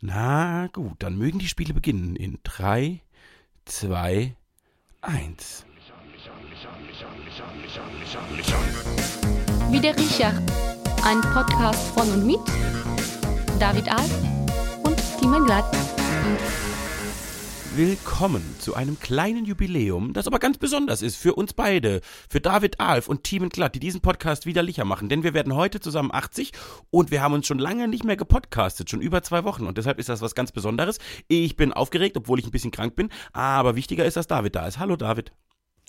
Na gut, dann mögen die Spiele beginnen in 3, 2, 1. Wie der Riecher. Ein Podcast von und mit David Alf und Timon Glatt. Willkommen zu einem kleinen Jubiläum, das aber ganz besonders ist für uns beide, für David Alf und Team Glatt, die diesen Podcast widerlicher machen. Denn wir werden heute zusammen 80 und wir haben uns schon lange nicht mehr gepodcastet, schon über zwei Wochen. Und deshalb ist das was ganz Besonderes. Ich bin aufgeregt, obwohl ich ein bisschen krank bin. Aber wichtiger ist, dass David da ist. Hallo David.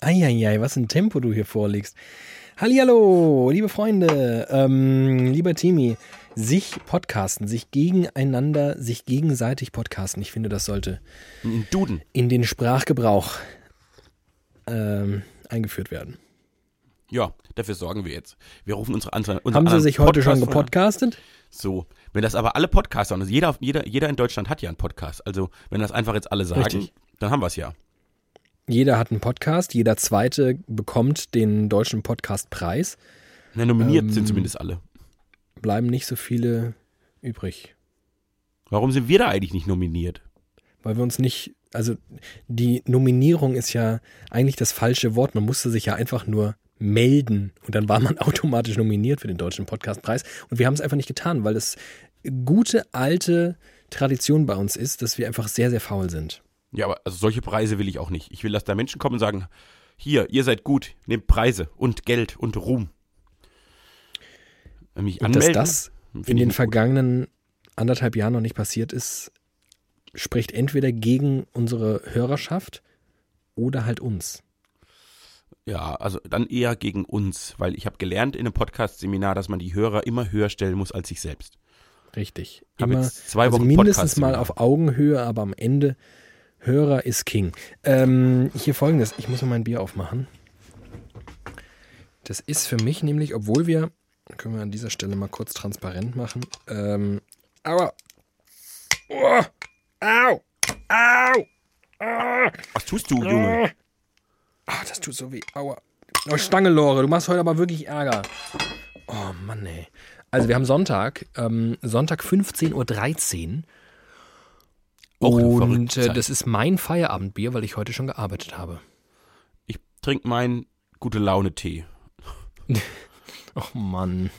Eieiei, was ein Tempo du hier vorlegst. Hallihallo, liebe Freunde, ähm, lieber Timi, sich podcasten, sich gegeneinander, sich gegenseitig podcasten. Ich finde, das sollte Duden. in den Sprachgebrauch ähm, eingeführt werden. Ja, dafür sorgen wir jetzt. Wir rufen unsere. Unsere Haben Sie anderen sich heute schon gepodcastet? So, wenn das aber alle Podcaster, und jeder, jeder, jeder in Deutschland hat ja einen Podcast, also wenn das einfach jetzt alle sagen, Richtig. dann haben wir es ja. Jeder hat einen Podcast, jeder zweite bekommt den deutschen Podcastpreis. Na, nominiert Ähm, sind zumindest alle. Bleiben nicht so viele übrig, Warum sind wir da eigentlich nicht nominiert? weil wir uns nicht, also die Nominierung ist ja eigentlich das falsche Wort. Man musste sich ja einfach nur melden und dann war man automatisch nominiert für den deutschen Podcastpreis. Und wir haben es einfach nicht getan, weil es gute alte Tradition bei uns ist, dass wir einfach sehr, sehr faul sind. Ja, aber also solche Preise will ich auch nicht. Ich will, dass da Menschen kommen und sagen, hier, ihr seid gut, nehmt Preise und Geld und Ruhm. Mich Und dass anmelden, das find in den vergangenen anderthalb Jahren noch nicht passiert ist, spricht entweder gegen unsere Hörerschaft oder halt uns. Ja, also dann eher gegen uns, weil ich habe gelernt in einem Podcast-Seminar, dass man die Hörer immer höher stellen muss als sich selbst. Richtig. Hab Immer zwei also Wochen mindestens mal auf Augenhöhe, aber am Ende Hörer ist King. Ähm, hier folgendes, ich muss mal mein Bier aufmachen. Das ist für mich nämlich, obwohl wir, können wir an dieser Stelle mal kurz transparent machen. Ähm, aua. Oh, au. Au. Ah. Was tust du, Junge? Ah, das tut so weh. Aua. Oh, Stangelore, du machst heute aber wirklich Ärger. Oh Mann, ey. Also wir haben Sonntag, ähm, Sonntag 15.13 Uhr. Auch Und äh, das ist mein Feierabendbier, weil ich heute schon gearbeitet habe. Ich trinke meinen gute Laune-Tee. Oh Mann.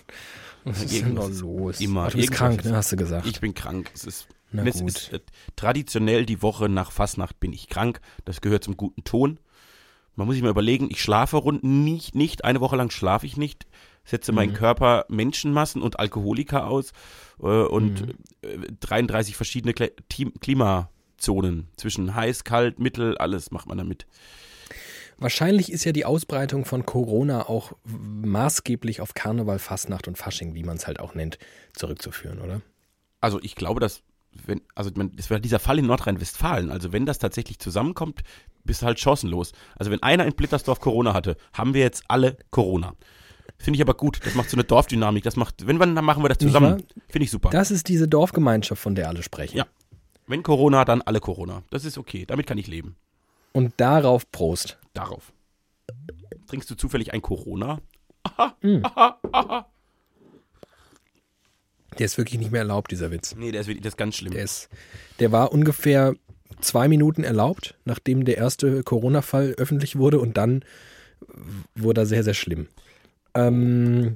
Was ist denn da los? immer- Ach, du bist krank, ne? Hast du gesagt. Ich bin krank. Es ist, Na gut. ist äh, traditionell die Woche nach Fastnacht bin ich krank. Das gehört zum guten Ton. Man muss sich mal überlegen, ich schlafe rund nicht, nicht eine Woche lang schlafe ich nicht, setze Mhm. meinen Körper Menschenmassen und Alkoholiker aus äh, und Mhm. äh, 33 verschiedene Kle Klimazonen zwischen heiß, kalt, mittel, alles macht man damit. Wahrscheinlich ist ja die Ausbreitung von Corona auch maßgeblich auf Karneval, Fastnacht und Fasching, wie man es halt auch nennt, zurückzuführen, oder? Also ich glaube, dass wenn, also man, das wäre dieser Fall in Nordrhein-Westfalen. Also wenn das tatsächlich zusammenkommt, bist du halt chancenlos. Also wenn einer in Blittersdorf Corona hatte, haben wir jetzt alle Corona. Finde ich aber gut. Das macht so eine Dorfdynamik. Das macht, wenn wir, dann machen wir das zusammen. Finde ich super. Das ist diese Dorfgemeinschaft, von der alle sprechen. Ja. wenn Corona, dann alle Corona. Das ist okay. Damit kann ich leben. Und darauf Prost. Darauf. Trinkst du zufällig ein Corona? Der ist wirklich nicht mehr erlaubt, dieser Witz. Nee, der ist, wirklich- das ist ganz schlimm. Der, ist, der war ungefähr zwei Minuten erlaubt, nachdem der erste Corona-Fall öffentlich wurde und dann wurde er sehr, sehr schlimm. Ähm,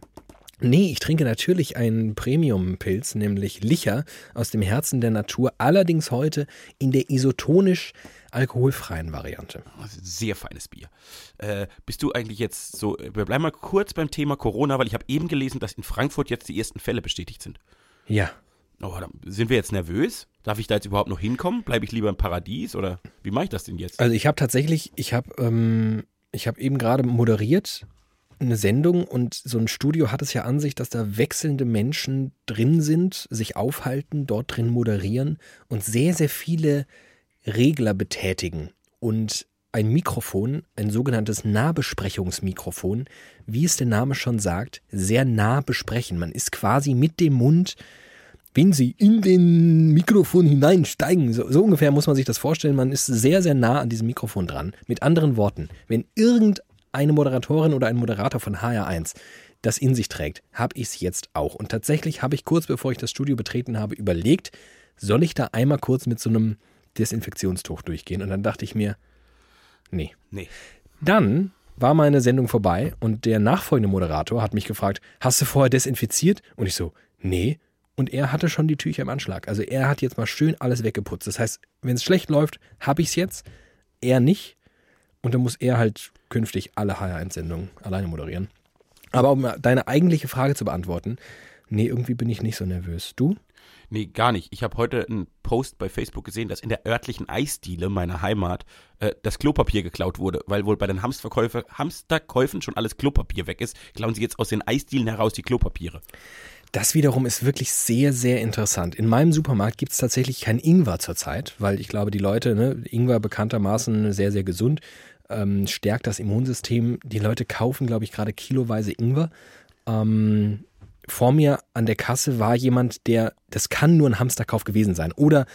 nee, ich trinke natürlich einen Premium-Pilz, nämlich Licher aus dem Herzen der Natur, allerdings heute in der isotonisch alkoholfreien Variante. Ein sehr feines Bier. Äh, bist du eigentlich jetzt so, wir bleiben mal kurz beim Thema Corona, weil ich habe eben gelesen, dass in Frankfurt jetzt die ersten Fälle bestätigt sind. Ja, Oh, sind wir jetzt nervös? Darf ich da jetzt überhaupt noch hinkommen? Bleibe ich lieber im Paradies oder wie mache ich das denn jetzt? Also ich habe tatsächlich, ich habe ähm, ich habe eben gerade moderiert eine Sendung und so ein Studio hat es ja an sich, dass da wechselnde Menschen drin sind, sich aufhalten, dort drin moderieren und sehr, sehr viele Regler betätigen. Und ein Mikrofon, ein sogenanntes Nahbesprechungsmikrofon, wie es der Name schon sagt, sehr nah besprechen. Man ist quasi mit dem Mund wenn Sie in den Mikrofon hineinsteigen, so, so ungefähr muss man sich das vorstellen, man ist sehr, sehr nah an diesem Mikrofon dran. Mit anderen Worten, wenn irgendeine Moderatorin oder ein Moderator von HR1 das in sich trägt, habe ich es jetzt auch. Und tatsächlich habe ich kurz bevor ich das Studio betreten habe, überlegt, soll ich da einmal kurz mit so einem Desinfektionstuch durchgehen? Und dann dachte ich mir, nee. Nee. Dann war meine Sendung vorbei und der nachfolgende Moderator hat mich gefragt, hast du vorher desinfiziert? Und ich so, nee. Und er hatte schon die Tücher im Anschlag. Also er hat jetzt mal schön alles weggeputzt. Das heißt, wenn es schlecht läuft, habe ich es jetzt. Er nicht. Und dann muss er halt künftig alle HR1-Sendungen alleine moderieren. Aber um deine eigentliche Frage zu beantworten, nee, irgendwie bin ich nicht so nervös. Du? Nee, gar nicht. Ich habe heute einen Post bei Facebook gesehen, dass in der örtlichen Eisdiele meiner Heimat äh, das Klopapier geklaut wurde, weil wohl bei den Hamsterkäufe, Hamsterkäufen schon alles Klopapier weg ist. Klauen sie jetzt aus den Eisdielen heraus die Klopapiere. Das wiederum ist wirklich sehr, sehr interessant. In meinem Supermarkt gibt es tatsächlich kein Ingwer zurzeit, weil ich glaube, die Leute, ne, Ingwer bekanntermaßen sehr, sehr gesund, ähm, stärkt das Immunsystem. Die Leute kaufen, glaube ich, gerade kiloweise Ingwer. Ähm, vor mir an der Kasse war jemand, der, das kann nur ein Hamsterkauf gewesen sein. Oder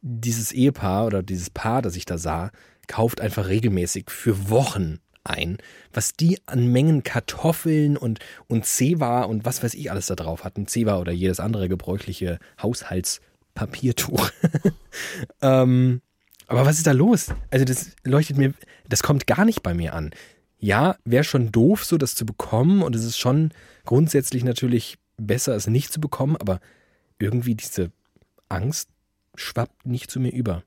dieses Ehepaar oder dieses Paar, das ich da sah, kauft einfach regelmäßig für Wochen ein, was die an Mengen Kartoffeln und, und Zewa und was weiß ich alles da drauf hatten. Zewa oder jedes andere gebräuchliche Haushaltspapiertuch. ähm, aber was ist da los? Also das leuchtet mir, das kommt gar nicht bei mir an. Ja, wäre schon doof, so das zu bekommen und es ist schon grundsätzlich natürlich besser, es nicht zu bekommen, aber irgendwie diese Angst schwappt nicht zu mir über.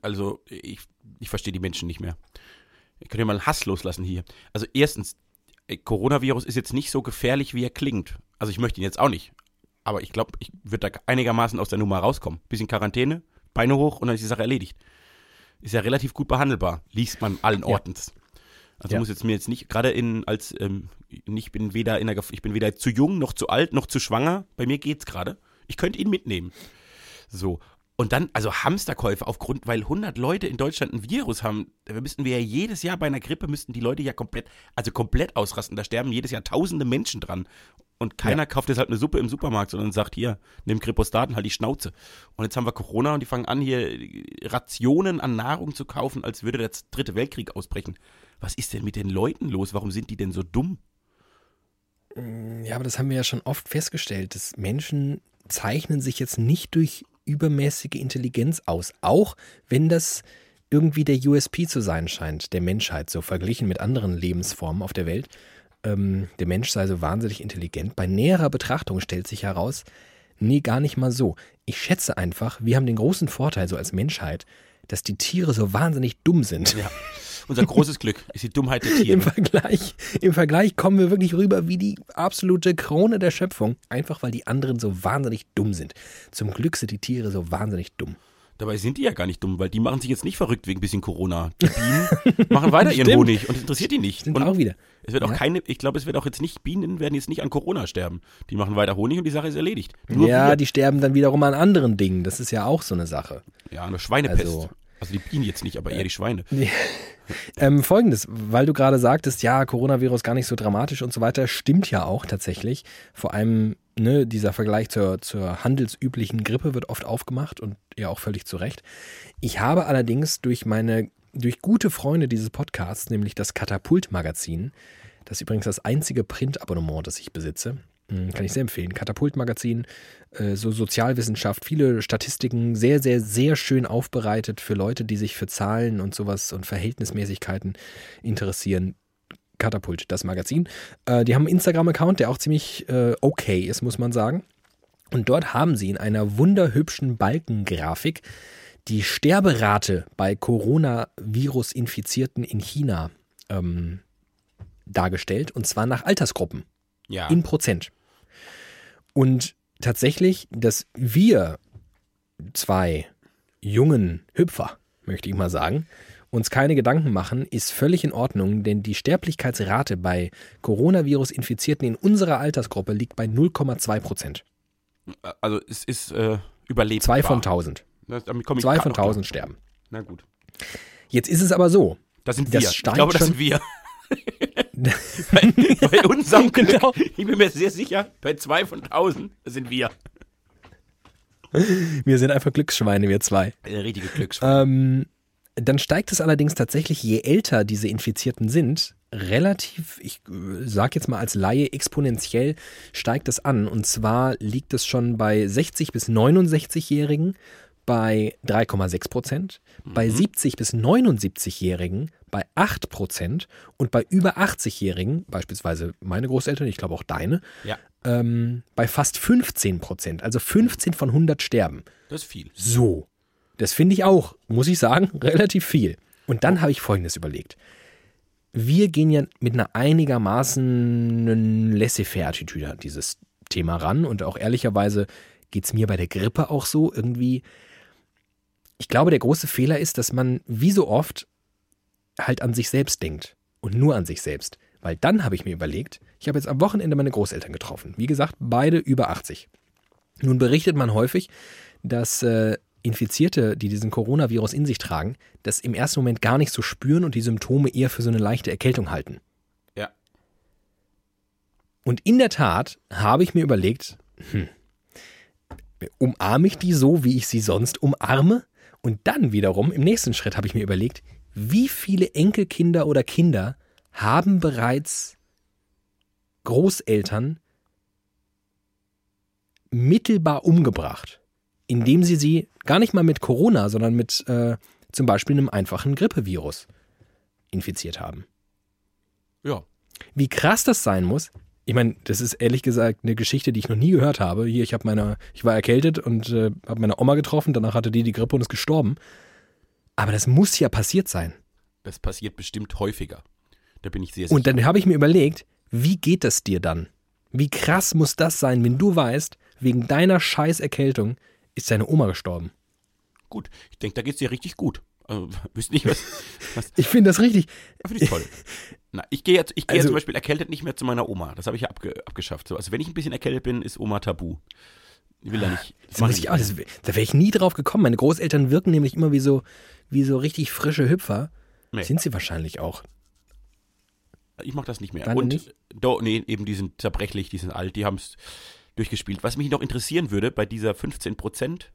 Also ich, ich verstehe die Menschen nicht mehr. Ich könnte mal Hass loslassen hier. Also erstens, äh, Coronavirus ist jetzt nicht so gefährlich, wie er klingt. Also ich möchte ihn jetzt auch nicht. Aber ich glaube, ich würde da einigermaßen aus der Nummer rauskommen. Bisschen Quarantäne, Beine hoch und dann ist die Sache erledigt. Ist ja relativ gut behandelbar, liest man allen Ortens. Also Ja. muss jetzt mir jetzt nicht, gerade in, als, ähm, ich bin weder in der, ich bin weder zu jung, noch zu alt, noch zu schwanger. Bei mir geht's gerade. Ich könnte ihn mitnehmen. So. Und dann, also Hamsterkäufe aufgrund, weil 100 Leute in Deutschland ein Virus haben, da müssten wir ja jedes Jahr bei einer Grippe, müssten die Leute ja komplett, also komplett ausrasten. Da sterben jedes Jahr tausende Menschen dran. Und keiner kauft jetzt halt eine Suppe im Supermarkt, sondern sagt, hier, nimm Kripostaten, halt die Schnauze. Und jetzt haben wir Corona und die fangen an, hier Rationen an Nahrung zu kaufen, als würde der dritte Weltkrieg ausbrechen. Was ist denn mit den Leuten los? Warum sind die denn so dumm? Ja, aber das haben wir ja schon oft festgestellt, dass Menschen zeichnen sich jetzt nicht durch übermäßige Intelligenz aus, auch wenn das irgendwie der USP zu sein scheint, der Menschheit, so verglichen mit anderen Lebensformen auf der Welt. Ähm, der Mensch sei so wahnsinnig intelligent. Bei näherer Betrachtung stellt sich heraus, nee, gar nicht mal so. Ich schätze einfach, wir haben den großen Vorteil so als Menschheit, dass die Tiere so wahnsinnig dumm sind. Ja. Unser großes Glück ist die Dummheit der Im Tiere. Vergleich, Im Vergleich kommen wir wirklich rüber wie die absolute Krone der Schöpfung, einfach weil die anderen so wahnsinnig dumm sind. Zum Glück sind die Tiere so wahnsinnig dumm. Dabei sind die ja gar nicht dumm, weil die machen sich jetzt nicht verrückt wegen ein bisschen Corona. Die Bienen machen weiter ihren Stimmt. Honig und es interessiert die nicht. Sind und auch wieder. es wird auch Ja. keine, ich glaube, es wird auch jetzt nicht, Bienen werden jetzt nicht an Corona sterben. Die machen weiter Honig und die Sache ist erledigt. Nur ja, wir. die sterben dann wiederum an anderen Dingen. Das ist ja auch so eine Sache. ja, eine Schweinepest. Also- Also, die Bienen jetzt nicht, aber eher die Schweine. Ähm, Folgendes, weil du gerade sagtest, ja, Coronavirus gar nicht so dramatisch und so weiter, stimmt ja auch tatsächlich. Vor allem ne, dieser Vergleich zur, zur handelsüblichen Grippe wird oft aufgemacht und ja auch völlig zu Recht. Ich habe allerdings durch meine, durch gute Freunde dieses Podcasts, nämlich das Katapult-Magazin, das ist übrigens das einzige Print-Abonnement, das ich besitze, kann ich sehr empfehlen. Katapult-Magazin, äh, so Sozialwissenschaft, viele Statistiken, sehr, sehr, sehr schön aufbereitet für Leute, die sich für Zahlen und sowas und Verhältnismäßigkeiten interessieren. Katapult, das Magazin. Äh, die haben einen Instagram-Account, der auch ziemlich äh, okay ist, muss man sagen. Und dort haben sie in einer wunderhübschen Balkengrafik die Sterberate bei Coronavirus-Infizierten in China ähm, dargestellt, und zwar nach Altersgruppen Ja. in Prozent. Und tatsächlich, dass wir zwei jungen Hüpfer, möchte ich mal sagen, uns keine Gedanken machen, ist völlig in Ordnung, denn die Sterblichkeitsrate bei Coronavirus-Infizierten in unserer Altersgruppe liegt bei 0,2 Prozent. also es ist äh, überlebbar. Zwei von 1000. Das, ich Zwei von. 1000 sterben. Na gut. Jetzt ist es aber so. Das sind Das wir. Ich steigt glaube, das sind wir. Bei, bei unserem Glück, Genau. ich bin mir sehr sicher, bei zwei von tausend sind wir. Wir sind einfach Glücksschweine, wir zwei. Der richtige Glücksschwein. Ähm, Dann steigt es allerdings tatsächlich, je älter diese Infizierten sind, relativ, ich äh, sag jetzt mal als Laie, exponentiell steigt es an. Und zwar liegt es schon bei 60 bis 69-Jährigen bei 3,6 Prozent, mhm. bei 70 bis 79-Jährigen bei 8 Prozent und bei über 80-Jährigen, beispielsweise meine Großeltern, ich glaube auch deine, Ja. ähm, bei fast 15 Prozent. Also 15 von 100 sterben. Das ist viel. So. Das finde ich auch, muss ich sagen, relativ viel. Und dann habe ich Folgendes überlegt. Wir gehen ja mit einer einigermaßen laissez-faire-Attitüde an dieses Thema ran. Und auch ehrlicherweise geht es mir bei der Grippe auch so. Irgendwie, ich glaube, der große Fehler ist, dass man wie so oft halt an sich selbst denkt. Und nur an sich selbst. Weil dann habe ich mir überlegt, ich habe jetzt am Wochenende meine Großeltern getroffen. Wie gesagt, beide über 80. Nun berichtet man häufig, dass äh, Infizierte, die diesen Coronavirus in sich tragen, das im ersten Moment gar nicht so spüren und die Symptome eher für so eine leichte Erkältung halten. Ja. Und in der Tat habe ich mir überlegt, hm, umarme ich die so, wie ich sie sonst umarme? Und dann wiederum, im nächsten Schritt habe ich mir überlegt, wie viele Enkelkinder oder Kinder haben bereits Großeltern mittelbar umgebracht, indem sie sie gar nicht mal mit Corona, sondern mit äh, zum Beispiel einem einfachen Grippevirus infiziert haben. Ja. Wie krass das sein muss. Ich meine, das ist ehrlich gesagt eine Geschichte, die ich noch nie gehört habe. Hier, ich habe meine, ich war erkältet und äh, habe meine Oma getroffen. Danach hatte die die Grippe und ist gestorben. Aber das muss ja passiert sein. Das passiert bestimmt häufiger. Da bin ich sehr sicher. Und dann habe ich mir überlegt, wie geht es dir dann? Wie krass muss das sein, wenn du weißt, wegen deiner scheiß Erkältung ist deine Oma gestorben? gut. Ich denke, da geht's dir richtig gut. Also, wüsste nicht, was. was Ich finde das richtig. Finde ich toll. Na, ich gehe jetzt, ich gehe Also- zum Beispiel erkältet nicht mehr zu meiner Oma. Das habe ich ja abge, abgeschafft. So, also wenn ich ein bisschen erkältet bin, ist Oma tabu. Ich will da nicht. Das muss ich auch, das, da wäre ich nie drauf gekommen. Meine Großeltern wirken nämlich immer wie so, wie so richtig frische Hüpfer. Nee. Sind sie wahrscheinlich auch. Ich mache das nicht mehr. Dann Und nicht? Do, nee, eben die sind zerbrechlich, die sind alt, die haben es durchgespielt. Was mich noch interessieren würde bei dieser 15%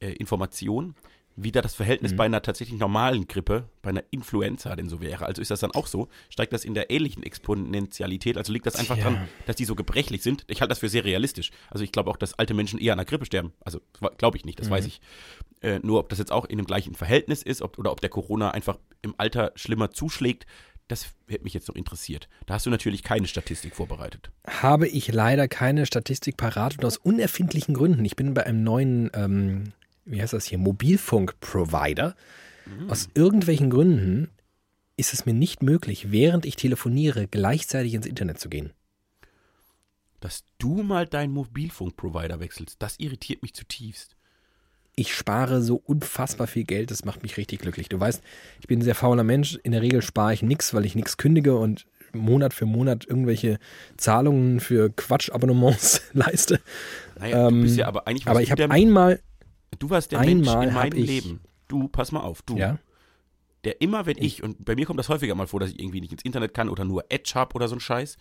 äh, Information, wie da das Verhältnis Mhm. bei einer tatsächlich normalen Grippe, bei einer Influenza denn so wäre. Also ist das dann auch so? Steigt das in der ähnlichen Exponentialität? Also liegt das einfach Tja. dran, dass die so gebrechlich sind? Ich halte das für sehr realistisch. Also ich glaube auch, dass alte Menschen eher an der Grippe sterben. Also glaube ich nicht, das Mhm. weiß ich. Äh, nur ob das jetzt auch in dem gleichen Verhältnis ist ob, oder ob der Corona einfach im Alter schlimmer zuschlägt, das hätte mich jetzt noch interessiert. Da hast du natürlich keine Statistik vorbereitet. Habe ich leider keine Statistik parat und aus unerfindlichen Gründen. Ich bin bei einem neuen, ähm, wie heißt das hier, Mobilfunk-Provider. Aus irgendwelchen Gründen ist es mir nicht möglich, während ich telefoniere, gleichzeitig ins Internet zu gehen. Dass du mal deinen Mobilfunkprovider wechselst, das irritiert mich zutiefst. Ich spare so unfassbar viel Geld, das macht mich richtig glücklich. Du weißt, ich bin ein sehr fauler Mensch. In der Regel spare ich nichts, weil ich nichts kündige und Monat für Monat irgendwelche Zahlungen für Quatschabonnements leiste. Naja, du Ähm, bist ja aber eigentlich Aber ich du habe einmal, du warst der Mensch einmal in hab meinem ich- Leben. Du, pass mal auf, du. ja, Der immer, wenn ich, und bei mir kommt das häufiger mal vor, dass ich irgendwie nicht ins Internet kann oder nur Edge habe oder so ein Scheiß,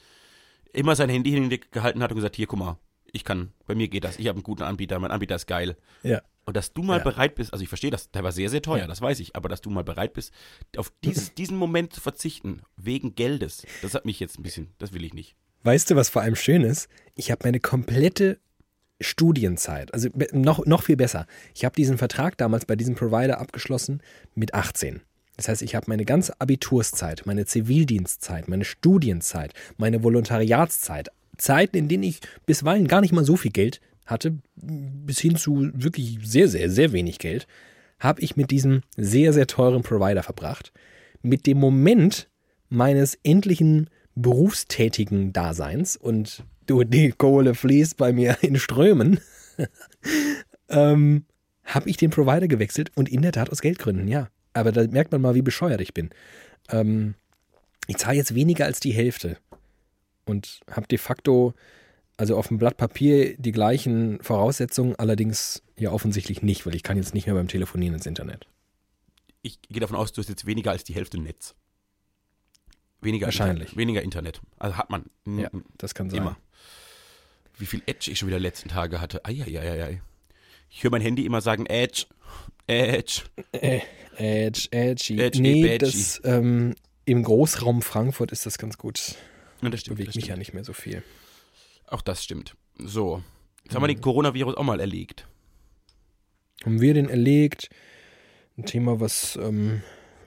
immer sein Handy hingehalten hat und gesagt, hier, guck mal, ich kann, bei mir geht das, ich habe einen guten Anbieter, mein Anbieter ist geil. ja. Und dass du mal Ja. bereit bist, also ich verstehe das, der war sehr, sehr teuer, Ja. das weiß ich, aber dass du mal bereit bist, auf dieses, diesen Moment zu verzichten, wegen Geldes, das hat mich jetzt ein bisschen, das will ich nicht. Weißt du, was vor allem schön ist? Ich habe meine komplette Studienzeit, also noch, noch viel besser. Ich habe diesen Vertrag damals bei diesem Provider abgeschlossen mit 18. Das heißt, ich habe meine ganze Abiturszeit, meine Zivildienstzeit, meine Studienzeit, meine Volontariatszeit, Zeiten, in denen ich bisweilen gar nicht mal so viel Geld hatte, bis hin zu wirklich sehr, sehr, sehr wenig Geld, habe ich mit diesem sehr, sehr teuren Provider verbracht. Mit dem Moment meines endlichen berufstätigen Daseins und du, die Kohle fließt bei mir in Strömen, ähm, habe ich den Provider gewechselt und in der Tat aus Geldgründen, ja. Aber da merkt man mal, wie bescheuert ich bin. Ähm, ich zahle jetzt weniger als die Hälfte und habe de facto, also auf dem Blatt Papier, die gleichen Voraussetzungen, allerdings ja offensichtlich nicht, weil ich kann jetzt nicht mehr beim Telefonieren ins Internet. Ich gehe davon aus, du hast jetzt weniger als die Hälfte Netz. Weniger Wahrscheinlich. Internet, weniger Internet. Also hat man. Ja, das kann sein. Immer. Wie viel Edge ich schon wieder letzten Tage hatte. Eieieiei. Ich höre mein Handy immer sagen, Edge. Edge. Äh, Edge, Edgy. Edgy, nee, das, ähm, im Großraum Frankfurt ist das ganz gut. Ja, das stimmt. Bewegt Das mich ja stimmt. nicht mehr so viel. Auch das stimmt. So. Jetzt haben wir den Coronavirus auch mal erlegt. Haben wir den erlegt? Ein Thema, was ähm,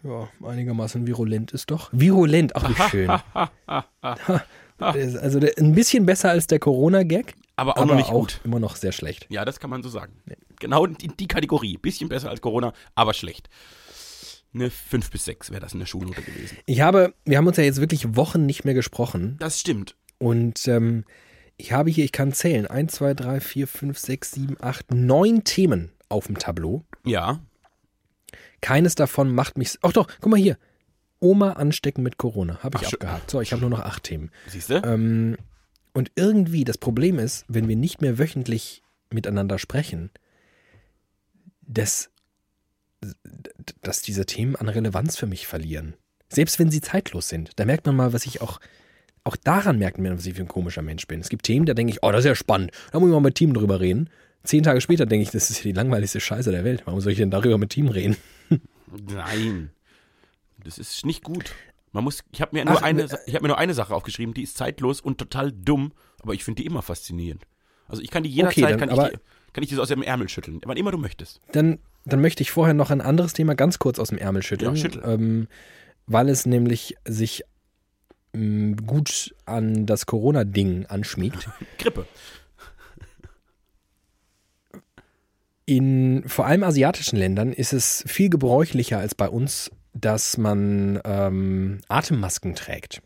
ja, einigermaßen virulent ist doch. Virulent, ach wie schön. Also ein bisschen besser als der Corona-Gag, Aber auch aber noch nicht auch gut. immer noch sehr schlecht. Ja, das kann man so sagen. Genau die, die Kategorie. Bisschen besser als Corona, aber schlecht. Eine 5 bis 6 wäre das in der Schulnote gewesen. Ich habe, wir haben uns ja jetzt wirklich Wochen nicht mehr gesprochen Das stimmt. und ähm, ich habe hier, ich kann zählen, 1, 2, 3, 4, 5, 6, 7, 8, 9 Themen auf dem Tableau. Ja. Keines davon macht mich. Ach doch, guck mal hier. Oma anstecken mit Corona. Habe ich Ach, abgehakt. So, ich habe nur noch acht Themen. Siehst du? Ähm, und irgendwie, das Problem ist, wenn wir nicht mehr wöchentlich miteinander sprechen, dass, dass diese Themen an Relevanz für mich verlieren. Selbst wenn sie zeitlos sind. Da merkt man mal, was ich auch. Auch daran merkt man, was ich für ein komischer Mensch bin. Es gibt Themen, da denke ich, oh, das ist ja spannend. Da muss ich mal mit Team drüber reden. Zehn Tage später denke ich, das ist ja die langweiligste Scheiße der Welt. Warum soll ich denn darüber mit Team reden? Nein. Das ist nicht gut. Man muss, ich habe mir, nur Ach, eine, ne- ich hab mir nur eine Sache aufgeschrieben, die ist zeitlos und total dumm, aber ich finde die immer faszinierend. Also ich kann die jederzeit, Okay, kann, ich aber- die, kann ich die so aus dem Ärmel schütteln, wann immer du möchtest. Dann, dann möchte ich vorher noch ein anderes Thema ganz kurz aus dem Ärmel schütteln. Ja, schüttel. Ähm, weil es nämlich sich ähm, gut an das Corona-Ding anschmiegt. Grippe. In vor allem asiatischen Ländern ist es viel gebräuchlicher als bei uns, dass man ähm, Atemmasken trägt.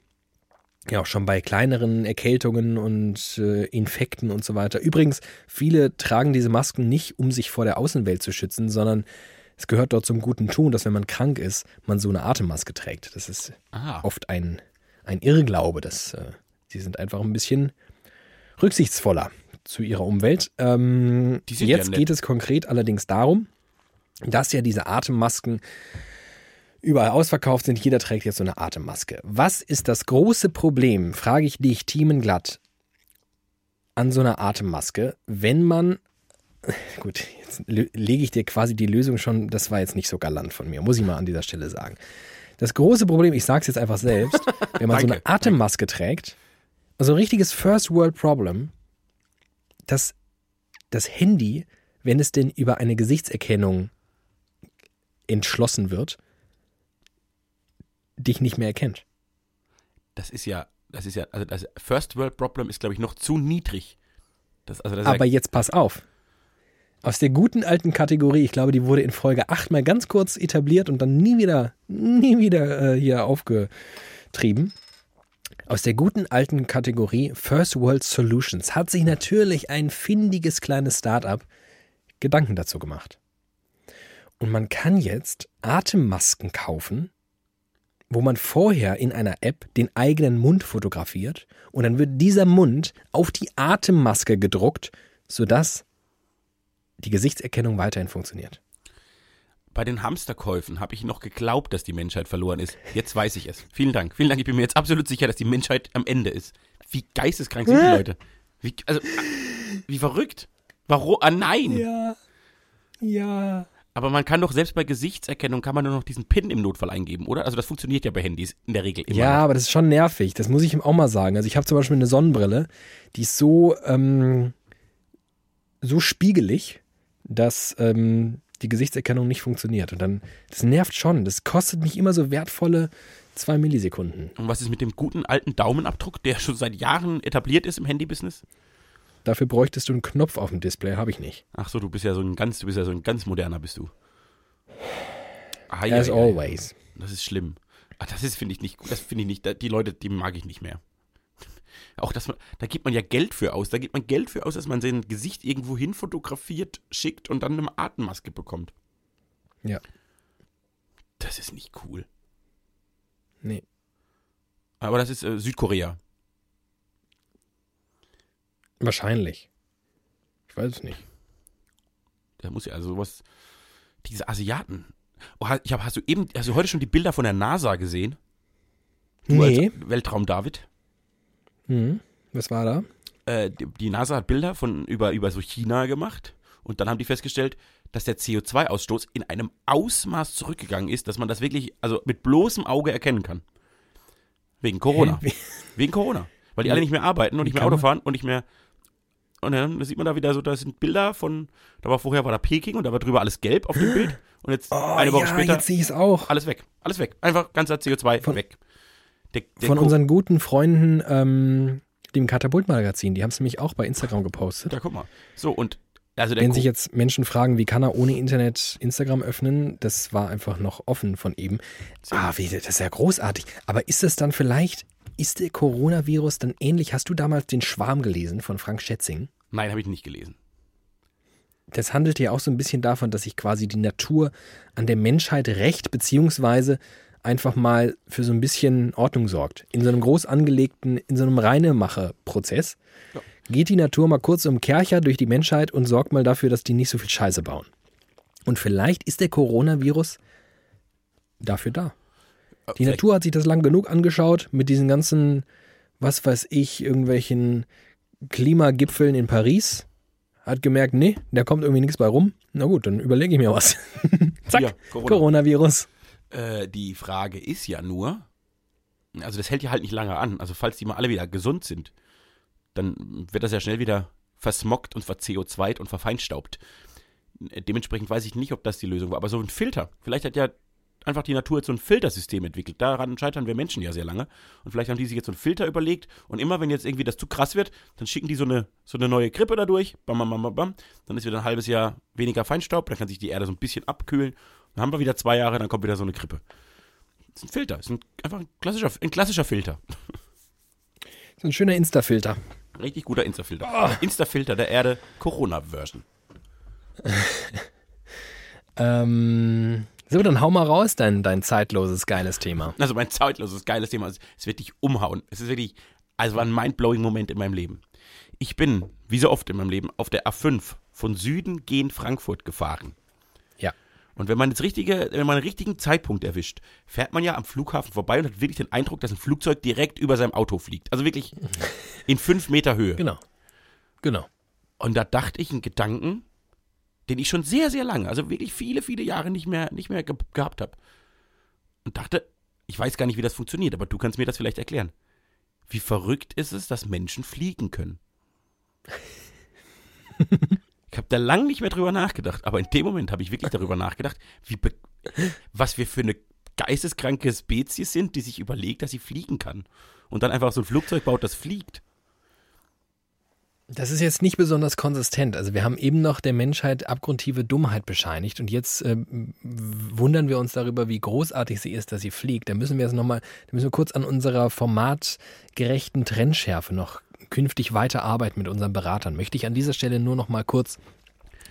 Ja, auch schon bei kleineren Erkältungen und äh, Infekten und so weiter. Übrigens, viele tragen diese Masken nicht, um sich vor der Außenwelt zu schützen, sondern es gehört dort zum guten Ton, dass wenn man krank ist, man so eine Atemmaske trägt. Das ist Ah, oft ein, ein Irrglaube. Dass, äh, sie sind einfach ein bisschen rücksichtsvoller zu ihrer Umwelt. Ähm, ja jetzt nett. geht es konkret allerdings darum, dass ja diese Atemmasken überall ausverkauft sind. Jeder trägt jetzt so eine Atemmaske. Was ist das große Problem, frage ich dich, Thiemenglatt, an so einer Atemmaske, wenn man Gut, jetzt le- lege ich dir quasi die Lösung schon, das war jetzt nicht so galant von mir, muss ich mal an dieser Stelle sagen. Das große Problem, ich sage es jetzt einfach selbst, wenn man so Danke, eine Atemmaske trägt, also ein richtiges First World Problem, dass das Handy, wenn es denn über eine Gesichtserkennung entschlossen wird, dich nicht mehr erkennt. das ist ja, das ist ja, also das First World Problem ist, glaube ich, noch zu niedrig. Das, also das Aber ja, jetzt pass auf. Aus der guten alten Kategorie, ich glaube, die wurde in Folge 8 mal ganz kurz etabliert und dann nie wieder, nie wieder äh, hier aufgetrieben. Aus der guten alten Kategorie First World Solutions hat sich natürlich ein findiges kleines Startup Gedanken dazu gemacht. Und man kann jetzt Atemmasken kaufen, wo man vorher in einer App den eigenen Mund fotografiert und dann wird dieser Mund auf die Atemmaske gedruckt, sodass die Gesichtserkennung weiterhin funktioniert. Bei den Hamsterkäufen habe ich noch geglaubt, dass die Menschheit verloren ist. Jetzt weiß ich es. Vielen Dank. Vielen Dank. Ich bin mir jetzt absolut sicher, dass die Menschheit am Ende ist. Wie geisteskrank sind die Leute? Wie, also, wie verrückt. Warum? Ah, nein. Ja, ja. Aber man kann doch selbst bei Gesichtserkennung kann man nur noch diesen PIN im Notfall eingeben, oder? Also das funktioniert ja bei Handys in der Regel immer. Ja, aber das ist schon nervig. Das muss ich ihm auch mal sagen. Also ich habe zum Beispiel eine Sonnenbrille, die ist so, ähm, so spiegelig, dass ähm, die Gesichtserkennung nicht funktioniert. Und dann, das nervt schon. Das kostet mich immer so wertvolle zwei Millisekunden. Und was ist mit dem guten alten Daumenabdruck, der schon seit Jahren etabliert ist im Handybusiness? Dafür bräuchtest du einen Knopf auf dem Display, habe ich nicht. Ach so, du bist ja so ein ganz, du bist ja so ein ganz moderner, bist du. Ja, As ja, always. Das ist schlimm. Ah, das ist, finde ich nicht gut. Das finde ich nicht. Die Leute, die mag ich nicht mehr. Auch dass man, da gibt man ja Geld für aus. Da gibt man Geld für aus, dass man sein Gesicht irgendwo hin fotografiert, schickt und dann eine Atemmaske bekommt. Ja. Das ist nicht cool. Nee. Aber das ist äh, Südkorea. Wahrscheinlich. Ich weiß es nicht. Da muss ja also sowas. Diese Asiaten. Oh, ich hab, hast du eben, hast du heute schon die Bilder von der NASA gesehen? Du Nee. Weltraum David. Hm. Was war da? Äh, die, die NASA hat Bilder von über, über so China gemacht Und dann haben die festgestellt, dass der CO2-Ausstoß in einem Ausmaß zurückgegangen ist, dass man das wirklich, also mit bloßem Auge erkennen kann. Wegen Corona. Wie- Wegen Corona. Weil die alle nicht mehr arbeiten und Wie nicht mehr Auto fahren und nicht mehr. Und dann sieht man da wieder so, da sind Bilder von, da war vorher war da Peking und da war drüber alles gelb auf dem Bild. Und jetzt eine Woche Oh, ja, später jetzt sehe ich es auch. alles weg. Alles weg. Einfach ganzer CO2 Von- weg. Der, der Von unseren guten Freunden, ähm, dem Katapult-Magazin, die haben es nämlich auch bei Instagram gepostet. Da guck mal. So, und also Wenn sich jetzt Menschen fragen, wie kann er ohne Internet Instagram öffnen, das war einfach noch offen von eben. Ah, wie, das ist ja großartig. Aber ist es dann vielleicht, ist der Coronavirus dann ähnlich? Hast du damals den Schwarm gelesen von Frank Schätzing? Nein, habe ich nicht gelesen. Das handelt ja auch so ein bisschen davon, dass sich quasi die Natur an der Menschheit rächt, beziehungsweise einfach mal für so ein bisschen Ordnung sorgt. In so einem groß angelegten, in so einem Reinemache-Prozess Ja. geht die Natur mal kurz um Kercher durch die Menschheit und sorgt mal dafür, dass die nicht so viel Scheiße bauen. Und vielleicht ist der Coronavirus dafür da. Die vielleicht- Natur hat sich das lang genug angeschaut mit diesen ganzen, was weiß ich, irgendwelchen Klimagipfeln in Paris. Hat gemerkt, nee, da kommt irgendwie nichts bei rum. Na gut, dann überlege ich mir was. Zack, Hier, Corona. Coronavirus. Äh, die Frage ist ja nur, also das hält ja halt nicht lange an. Also falls die mal alle wieder gesund sind, dann wird das ja schnell wieder versmockt und verco2 und verfeinstaubt. Dementsprechend weiß ich nicht, ob das die Lösung war. Aber so ein Filter, vielleicht hat ja einfach die Natur jetzt so ein Filtersystem entwickelt. Daran scheitern wir Menschen ja sehr lange. Und vielleicht haben die sich jetzt so einen Filter überlegt. Und immer, wenn jetzt irgendwie das zu krass wird, dann schicken die so eine, so eine neue Grippe dadurch. Bam, bam, bam, bam. Dann ist wieder ein halbes Jahr weniger Feinstaub. Dann kann sich die Erde so ein bisschen abkühlen. Dann haben wir wieder zwei Jahre, dann kommt wieder so eine Grippe. Das ist ein Filter. Das ist ein, einfach ein klassischer, ein klassischer Filter. So ein schöner Insta-Filter. Richtig guter Insta-Filter. Insta-Filter der Erde, Corona-Version. Ähm, so, dann hau mal raus, dein, dein zeitloses, geiles Thema. Also mein zeitloses, geiles Thema. Es es wird dich umhauen. Es ist wirklich, also war ein mindblowing Moment in meinem Leben. Ich bin, wie so oft in meinem Leben, auf der A5 von Süden gegen Frankfurt gefahren. Und wenn man das richtige, wenn man einen richtigen Zeitpunkt erwischt, fährt man ja am Flughafen vorbei und hat wirklich den Eindruck, dass ein Flugzeug direkt über seinem Auto fliegt. Also wirklich in fünf Meter Höhe. Genau. Genau. Und da dachte ich einen Gedanken, den ich schon sehr, sehr lange, also wirklich viele, viele Jahre nicht mehr, nicht mehr ge gehabt habe. Und dachte, ich weiß gar nicht, wie das funktioniert, aber du kannst mir das vielleicht erklären. Wie verrückt ist es, dass Menschen fliegen können? da lange nicht mehr drüber nachgedacht, aber in dem Moment habe ich wirklich darüber nachgedacht, wie was wir für eine geisteskranke Spezies sind, die sich überlegt, dass sie fliegen kann. Und dann einfach so ein Flugzeug baut, das fliegt. Das ist jetzt nicht besonders konsistent. Also wir haben eben noch der Menschheit abgrundtiefe Dummheit bescheinigt und jetzt äh, wundern wir uns darüber, wie großartig sie ist, dass sie fliegt. Da müssen wir jetzt nochmal, da müssen wir kurz an unserer formatgerechten Trennschärfe noch künftig weiterarbeiten mit unseren Beratern. Möchte ich an dieser Stelle nur noch mal kurz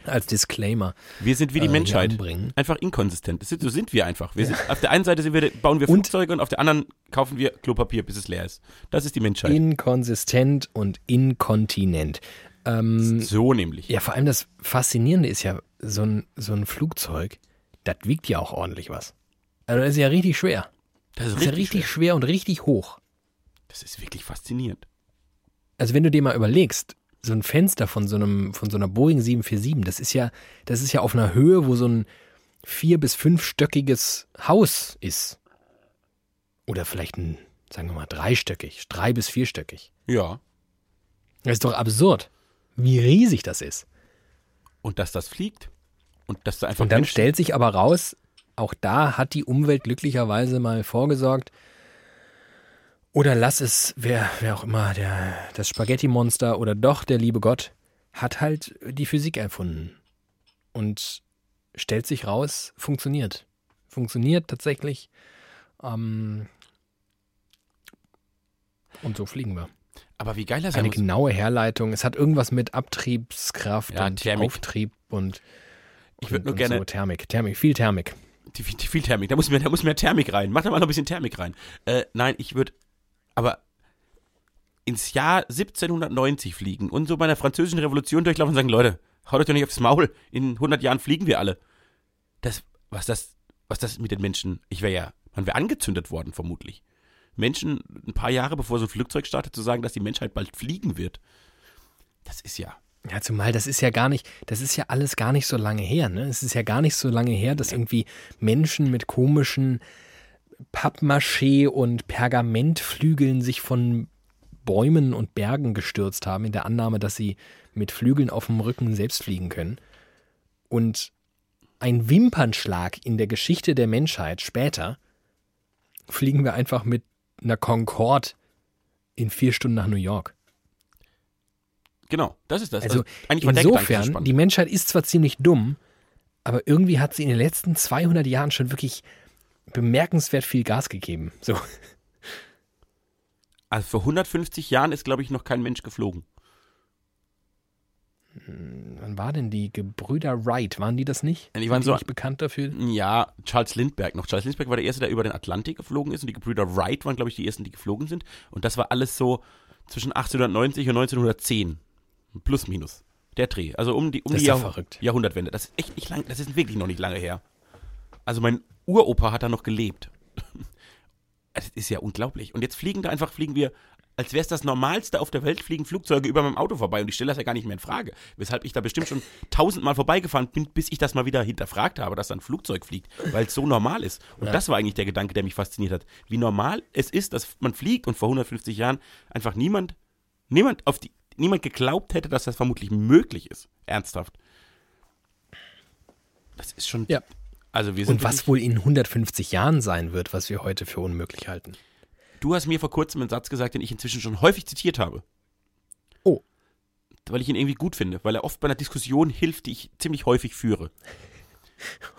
als Disclaimer Wir sind wie die äh, Menschheit. Einfach inkonsistent. Das sind, so sind wir einfach. Wir sind, auf der einen Seite wir, bauen wir Und- Flugzeuge und auf der anderen kaufen wir Klopapier, bis es leer ist. Das ist die Menschheit. Inkonsistent und inkontinent. Ähm, so nämlich. Ja, vor allem das Faszinierende ist ja, so ein, so ein Flugzeug, das wiegt ja auch ordentlich was. Also das ist ja richtig schwer. Das ist Das ist ja richtig, richtig schwer. schwer und richtig hoch. Das ist wirklich faszinierend. Also wenn du dir mal überlegst, so ein Fenster von so einem, von so einer Boeing 747, das ist ja, das ist ja auf einer Höhe, wo so ein vier- bis fünfstöckiges Haus ist. Oder vielleicht ein, sagen wir mal, dreistöckig, drei- bis vierstöckig. Ja. Das ist doch absurd, wie riesig das ist. Und dass das fliegt. Und dass da einfach Und dann Menschen- stellt sich aber raus, auch da hat die Umwelt glücklicherweise mal vorgesorgt. Oder lass es, wer, wer auch immer, der, das Spaghetti-Monster oder doch der liebe Gott, hat halt die Physik erfunden. Und stellt sich raus, funktioniert. Funktioniert tatsächlich. Ähm, und so fliegen wir. Aber wie geil das sein Eine genaue Herleitung. Es hat irgendwas mit Abtriebskraft Ja, und Thermik. Auftrieb und, Ich würd und- nur gerne- So Thermik, Thermik, viel Thermik. Die, die viel Thermik. Da muss mehr, da muss mehr Thermik rein. Mach da mal noch ein bisschen Thermik rein. Äh, nein, ich würde aber ins Jahr 1790 fliegen und so bei der französischen Revolution durchlaufen und sagen, Leute, haut euch doch nicht aufs Maul. In 100 Jahren fliegen wir alle. Das, was das, was das mit den Menschen, ich wäre ja, man wäre angezündet worden vermutlich. Menschen ein paar Jahre bevor so ein Flugzeug startet zu sagen, dass die Menschheit bald fliegen wird. Das ist ja, Ja, zumal das ist ja gar nicht, das ist ja alles gar nicht so lange her, ne? Es ist ja gar nicht so lange her, dass irgendwie Menschen mit komischen Pappmaché und Pergamentflügeln sich von Bäumen und Bergen gestürzt haben, in der Annahme, dass sie mit Flügeln auf dem Rücken selbst fliegen können. Und ein Wimpernschlag in der Geschichte der Menschheit später fliegen wir einfach mit einer Concorde in vier Stunden nach New York. Genau, das ist das. Also, eigentlich war der Gedanke so insofern, die Menschheit ist zwar ziemlich dumm, aber irgendwie hat sie in den letzten 200 Jahren schon wirklich bemerkenswert viel Gas gegeben. So. Also vor 150 Jahren ist, glaube ich, noch kein Mensch geflogen. Wann war denn die Gebrüder Wright? Waren die das nicht? Die waren so- nicht bekannt dafür. Ja, Charles Lindbergh noch. Charles Lindbergh war der Erste, der über den Atlantik geflogen ist und die Gebrüder Wright waren, glaube ich, die Ersten, die geflogen sind. Und das war alles so zwischen 1890 und 1910. Plus, minus. Der Dreh. Also um die, um Das die Jahrh- verrückt. Jahrhundertwende. Das ist echt nicht lang, das ist wirklich noch nicht lange her. Also mein Uropa hat da noch gelebt. Das ist ja unglaublich. Und jetzt fliegen da einfach, fliegen wir, als wäre es das Normalste auf der Welt, fliegen Flugzeuge über meinem Auto vorbei. Und ich stelle das ja gar nicht mehr in Frage. Weshalb ich da bestimmt schon tausendmal vorbeigefahren bin, bis ich das mal wieder hinterfragt habe, dass da ein Flugzeug fliegt, weil es so normal ist. Und Ja. das war eigentlich der Gedanke, der mich fasziniert hat. Wie normal es ist, dass man fliegt und vor 150 Jahren einfach niemand, niemand auf die, niemand geglaubt hätte, dass das vermutlich möglich ist. Ernsthaft. Das ist schon. Ja. Also wir sind Und was wohl in 150 Jahren sein wird, was wir heute für unmöglich halten. Du hast mir vor kurzem einen Satz gesagt, den ich inzwischen schon häufig zitiert habe. Oh. Weil ich ihn irgendwie gut finde, weil er oft bei einer Diskussion hilft, die ich ziemlich häufig führe.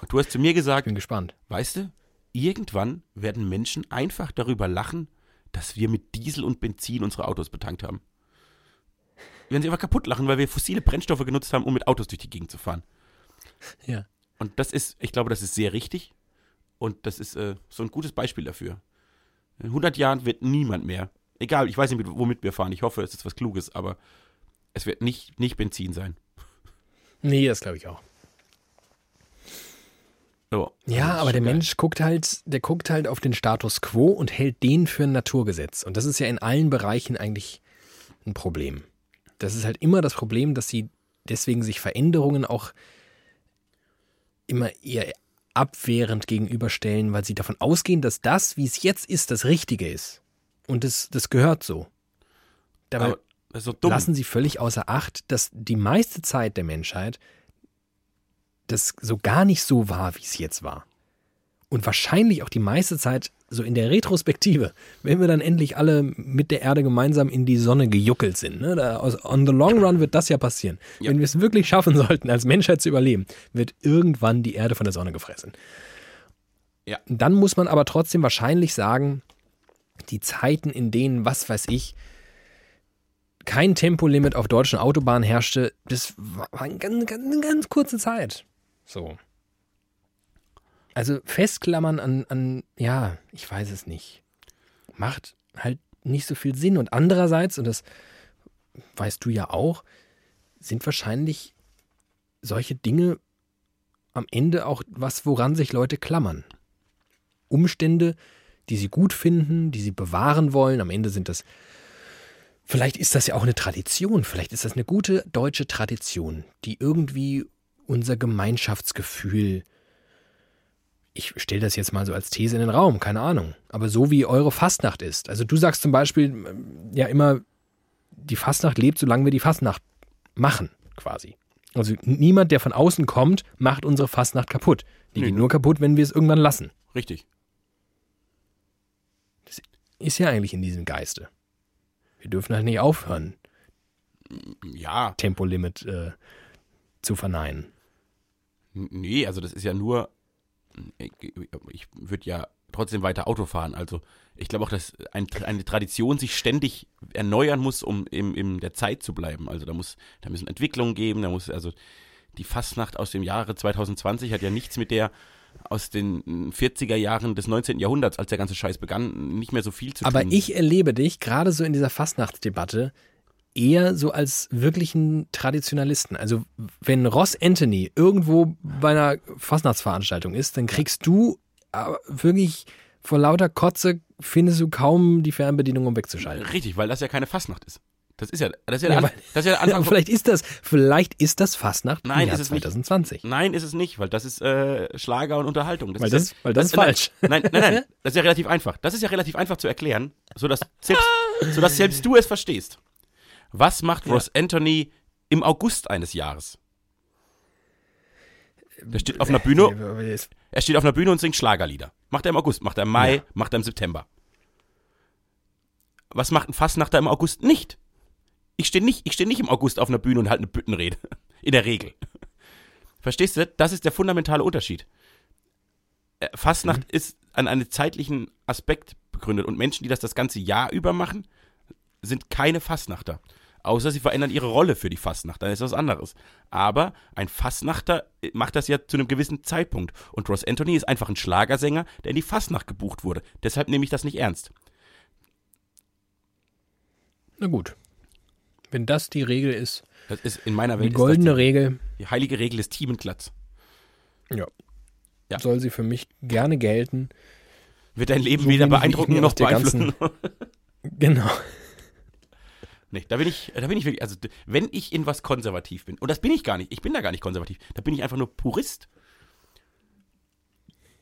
Und du hast zu mir gesagt, Bin gespannt. weißt du, irgendwann werden Menschen einfach darüber lachen, dass wir mit Diesel und Benzin unsere Autos betankt haben. Wir werden sie einfach kaputt lachen, weil wir fossile Brennstoffe genutzt haben, um mit Autos durch die Gegend zu fahren. Ja. Und das ist, ich glaube, das ist sehr richtig. Und das ist äh, so ein gutes Beispiel dafür. In 100 Jahren wird niemand mehr, egal, ich weiß nicht, mit- womit wir fahren, ich hoffe, es ist was Kluges, aber es wird nicht, nicht Benzin sein. Nee, das glaube ich auch. So, Ja, also, aber der geil. Mensch guckt halt, der guckt halt auf den Status quo und hält den für ein Naturgesetz. Und das ist ja in allen Bereichen eigentlich ein Problem. Das ist halt immer das Problem, dass sie deswegen sich Veränderungen auch immer eher abwehrend gegenüberstellen, weil sie davon ausgehen, dass das, wie es jetzt ist, das Richtige ist. Und das, das gehört so. Dabei so lassen sie völlig außer Acht, dass die meiste Zeit der Menschheit das so gar nicht so war, wie es jetzt war. Und wahrscheinlich auch die meiste Zeit so in der Retrospektive, wenn wir dann endlich alle mit der Erde gemeinsam in die Sonne gejuckelt sind. Ne? Da, on the long run wird das ja passieren. Ja. Wenn wir es wirklich schaffen sollten, als Menschheit zu überleben, wird irgendwann die Erde von der Sonne gefressen. Ja. Dann muss man aber trotzdem wahrscheinlich sagen, die Zeiten, in denen, was weiß ich, kein Tempolimit auf deutschen Autobahnen herrschte, das war eine ganz, ganz, eine ganz kurze Zeit. So. Also festklammern an, an, ja, ich weiß es nicht. Macht halt nicht so viel Sinn. Und andererseits, und das weißt du ja auch, sind wahrscheinlich solche Dinge am Ende auch was, woran sich Leute klammern. Umstände, die sie gut finden, die sie bewahren wollen. Am Ende sind das, vielleicht ist das ja auch eine Tradition, vielleicht ist das eine gute deutsche Tradition, die irgendwie unser Gemeinschaftsgefühl, ich stelle das jetzt mal so als These in den Raum, keine Ahnung, aber so wie eure Fastnacht ist. Also du sagst zum Beispiel ähm, ja immer, die Fastnacht lebt, solange wir die Fastnacht machen, quasi. Also niemand, der von außen kommt, macht unsere Fastnacht kaputt. Die Nö. geht nur kaputt, wenn wir es irgendwann lassen. Richtig. Ist ja eigentlich in diesem Geiste. Wir dürfen halt nicht aufhören, Ja, Tempolimit äh, zu verneinen. Nee, also das ist ja nur, ich, würde ja trotzdem weiter Auto fahren. Also ich glaube auch, dass ein, eine Tradition sich ständig erneuern muss, um im, in der Zeit zu bleiben. Also da muss, da müssen Entwicklungen geben, da muss, also die Fastnacht aus dem Jahre 2020 hat ja nichts mit der aus den 40er Jahren des 19. Jahrhunderts, als der ganze Scheiß begann, nicht mehr so viel zu Aber tun. ich erlebe dich gerade so in dieser Fastnachtsdebatte eher so als wirklichen Traditionalisten. Also wenn Ross Anthony irgendwo bei einer Fastnachtsveranstaltung ist, dann kriegst du aber wirklich vor lauter Kotze findest du kaum die Fernbedienung, um wegzuschalten. Richtig, weil das ja keine Fastnacht ist. Das ist ja, das ist ja, Ja, der, das ist ja der Anfang. Vielleicht ist das, vielleicht ist das Fastnacht Nein, im Jahr ist es nicht. 2020. nein, ist es nicht, weil das ist äh, Schlager und Unterhaltung. Weil ist das- ja, weil das ist nein, falsch. Nein, nein, nein, das ist ja relativ einfach. Das ist ja relativ einfach zu erklären, sodass selbst, sodass selbst du es verstehst. Was macht Ross Anthony im August eines Jahres? Der steht auf einer Bühne, er steht auf einer Bühne und singt Schlagerlieder. Macht er im August, macht er im Mai, Ja. macht er im September. Was macht ein Fastnachter im August nicht? Ich stehe nicht, ich stehe nicht im August auf einer Bühne und halte eine Büttenrede. In der Regel. Verstehst du? Das ist der fundamentale Unterschied. Äh, Fastnacht ist an einen zeitlichen Aspekt begründet und Menschen, die das das ganze Jahr über machen, sind keine Fastnachter. Außer sie verändern ihre Rolle für die Fastnacht, dann ist das was anderes. Aber ein Fastnachter äh, macht das ja zu einem gewissen Zeitpunkt. Und Ross Anthony ist einfach ein Schlagersänger, der in die Fastnacht gebucht wurde. Deshalb nehme ich das nicht ernst. Na gut. Wenn das die Regel ist, Das ist in meiner die Welt goldene ist das Regel, die, die heilige Regel des Teamenglatz. ja, Ja. soll sie für mich gerne gelten. Wird dein Leben So weder beeindrucken noch beeinflussen. Genau. Nee, da bin ich, da bin ich wirklich, also wenn ich in was konservativ bin, und das bin ich gar nicht, ich bin da gar nicht konservativ, da bin ich einfach nur Purist.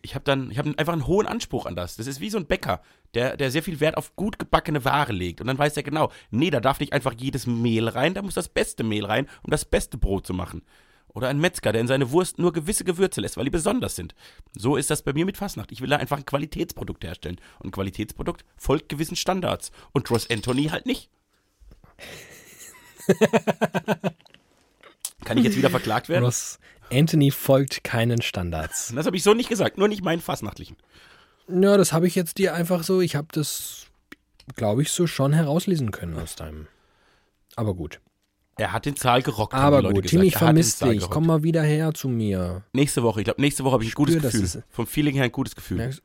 Ich habe dann, ich habe einfach einen hohen Anspruch an das. Das ist wie so ein Bäcker, der, der sehr viel Wert auf gut gebackene Ware legt. Und dann weiß er genau, nee, da darf nicht einfach jedes Mehl rein, da muss das beste Mehl rein, um das beste Brot zu machen. Oder ein Metzger, der in seine Wurst nur gewisse Gewürze lässt, weil die besonders sind. So ist das bei mir mit Fastnacht. Ich will da einfach ein Qualitätsprodukt herstellen. Und ein Qualitätsprodukt folgt gewissen Standards. Und Ross Anthony halt nicht. Kann ich jetzt wieder verklagt werden? Ross Anthony folgt keinen Standards. Das habe ich so nicht gesagt, nur nicht meinen Fastnachtlichen. Ja, das habe ich jetzt dir einfach so, ich habe das, glaube ich, so schon herauslesen können aus deinem. Aber gut. Er hat den Zahl gerockt. Aber gut, gesagt. Tim, ich Er vermisse dich. Komm mal wieder her zu mir. Nächste Woche, ich glaube, nächste Woche habe ich ein gutes spür, das Gefühl. Vom Feeling her ein gutes Gefühl. Merkst-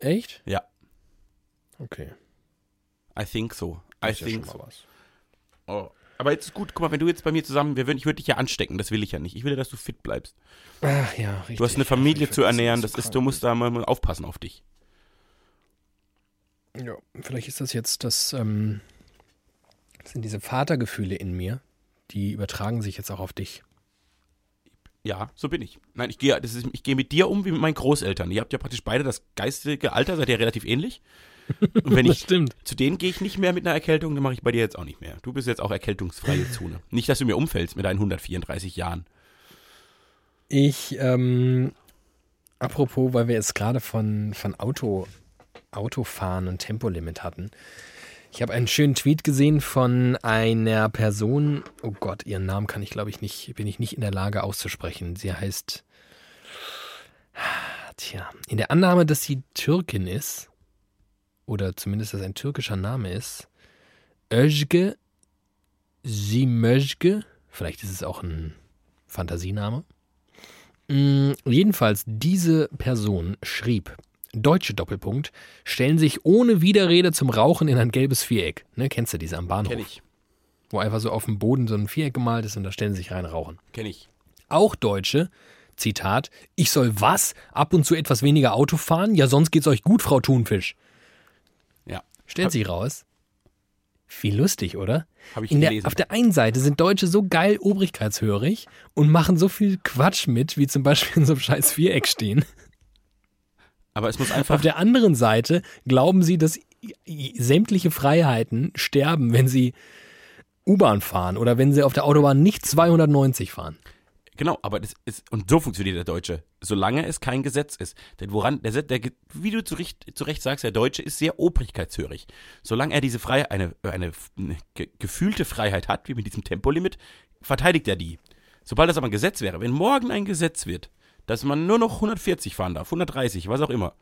Echt? Ja, Okay. I think so. I ja think so. was. Oh. Aber jetzt ist gut, guck mal, wenn du jetzt bei mir zusammen, wir würden, ich würde dich ja anstecken, das will ich ja nicht. Ich will ja, dass du fit bleibst. Ach ja, richtig. Du hast eine Familie Ich zu ernähren, dass das ist, du musst da mal mal aufpassen auf dich. Ja, vielleicht ist das jetzt das, ähm, das sind diese Vatergefühle in mir, die übertragen sich jetzt auch auf dich. Ja, so bin ich. Nein, ich gehe, das ist, ich gehe mit dir um wie mit meinen Großeltern. Ihr habt ja praktisch beide das geistige Alter, seid ihr relativ ähnlich. Und wenn ich, stimmt. zu denen gehe ich nicht mehr mit einer Erkältung, dann mache ich bei dir jetzt auch nicht mehr. Du bist jetzt auch erkältungsfreie Zone. Nicht, dass du mir umfällst mit deinen 134 Jahren. Ich, ähm, apropos, weil wir jetzt gerade von, von Auto, Autofahren und Tempolimit hatten. Ich habe einen schönen Tweet gesehen von einer Person, oh Gott, ihren Namen kann ich glaube ich nicht, bin ich nicht in der Lage auszusprechen. Sie heißt, tja, in der Annahme, dass sie Türkin ist, oder zumindest, dass ein türkischer Name ist, Özge Simözge, vielleicht ist es auch ein Fantasiename. Mm, Jedenfalls, diese Person schrieb, deutsche Doppelpunkt, stellen sich ohne Widerrede zum Rauchen in ein gelbes Viereck. Ne, kennst du diese am Bahnhof? Kenn ich. Wo einfach so auf dem Boden so ein Viereck gemalt ist und da stellen sie sich rein rauchen. Kenn ich. Auch Deutsche, Zitat, ich soll was? Ab und zu etwas weniger Auto fahren? Ja, sonst geht's euch gut, Frau Thunfisch. Ja. Stellt sich raus. Wie lustig, oder? Habe ich In der, gelesen. auf der einen Seite sind Deutsche so geil obrigkeitshörig und machen so viel Quatsch mit, wie zum Beispiel in so einem scheiß Viereck stehen. Aber es muss einfach. Auf der anderen Seite glauben sie, dass sämtliche Freiheiten sterben, wenn sie U-Bahn fahren oder wenn sie auf der Autobahn nicht 290 fahren. Genau, aber das ist, und so funktioniert der Deutsche, solange es kein Gesetz ist. Denn woran, der, der, wie du zu Recht, zu Recht sagst, der Deutsche ist sehr obrigkeitshörig. Solange er diese Freiheit, eine, eine, eine ge- gefühlte Freiheit hat, wie mit diesem Tempolimit, verteidigt er die. Sobald das aber ein Gesetz wäre, wenn morgen ein Gesetz wird, dass man nur noch 140 fahren darf, 130, was auch immer,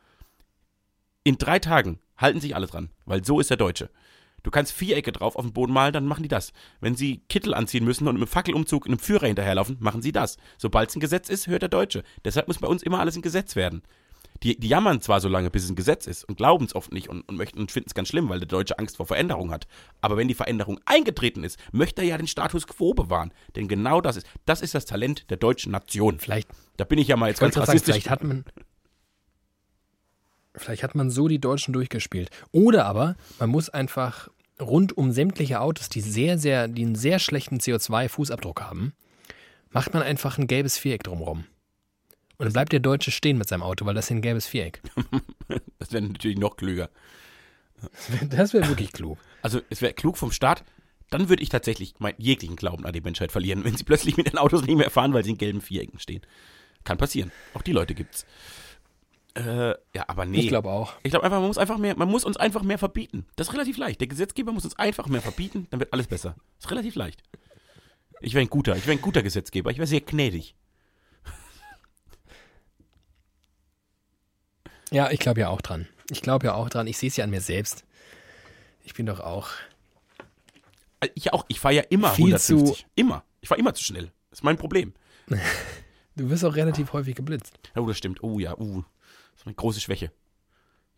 in drei Tagen halten sich alle dran, weil so ist der Deutsche. Du kannst Vierecke drauf auf dem Boden malen, dann machen die das. Wenn sie Kittel anziehen müssen und im Fackelumzug in einem Führer hinterherlaufen, machen sie das. Sobald es ein Gesetz ist, hört der Deutsche. Deshalb muss bei uns immer alles ein Gesetz werden. Die, die jammern zwar so lange, bis es ein Gesetz ist und glauben es oft nicht und, und möchten und finden es ganz schlimm, weil der Deutsche Angst vor Veränderung hat. Aber wenn die Veränderung eingetreten ist, möchte er ja den Status quo bewahren. Denn genau das ist, das ist das Talent der deutschen Nation. Vielleicht, Da bin ich ja mal jetzt ganz gerade sagen, rassistisch. vielleicht hat man vielleicht hat man so die Deutschen durchgespielt. Oder aber man muss einfach rund um sämtliche Autos, die sehr, sehr, die einen sehr schlechten CO2-Fußabdruck haben, macht man einfach ein gelbes Viereck drumherum. Und dann bleibt der Deutsche stehen mit seinem Auto, weil das ist ein gelbes Viereck. Das wäre natürlich noch klüger. Das wäre wirklich klug. Also es wäre klug vom Staat, dann würde ich tatsächlich meinen jeglichen Glauben an die Menschheit verlieren, wenn sie plötzlich mit den Autos nicht mehr fahren, weil sie in gelben Vierecken stehen. Kann passieren. Auch die Leute gibt's. Äh, ja, aber nee. Ich glaube auch. Ich glaube einfach, man muss einfach mehr, man muss uns einfach mehr verbieten. Das ist relativ leicht. Der Gesetzgeber muss uns einfach mehr verbieten, dann wird alles besser. Das ist relativ leicht. Ich wäre ein guter, ich wäre ein guter Gesetzgeber. Ich wäre sehr gnädig. Ja, ich glaube ja auch dran. Ich glaube ja auch dran. Ich sehe es ja an mir selbst. Ich bin doch auch. Äh, Ich auch, ich fahre ja immer Viel 150. Immer. Ich fahre immer zu schnell. Das ist mein Problem. Du wirst auch relativ häufig geblitzt. Oh, das stimmt. Oh ja, uh. Das ist eine große Schwäche.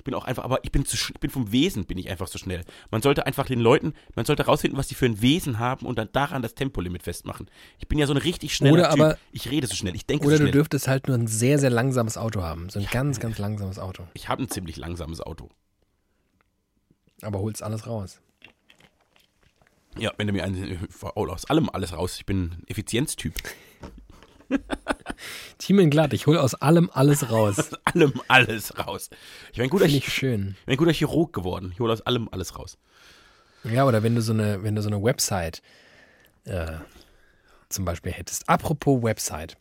Ich bin auch einfach, aber ich bin zu, ich bin vom Wesen bin ich einfach zu schnell. Man sollte einfach den Leuten, man sollte rausfinden, was die für ein Wesen haben und dann daran das Tempolimit festmachen. Ich bin ja so ein richtig schneller Oder Typ. aber- ich rede so schnell, ich denke Oder so du schnell. dürftest halt nur ein sehr, sehr langsames Auto haben. So ein ganz, ganz langsames Auto. ich habe ein ziemlich langsames Auto. Aber holst alles raus. Ja, wenn du mir ein, oh, aus allem alles raus. Ich bin ein Effizienztyp. Team in glatt, ich hole aus allem alles raus. Aus allem alles raus. Ich bin ein guter, ich ich schön. bin ein guter Chirurg geworden. Ich hole aus allem alles raus. Ja, oder wenn du so eine, wenn du so eine Website äh, zum Beispiel hättest. Apropos Website,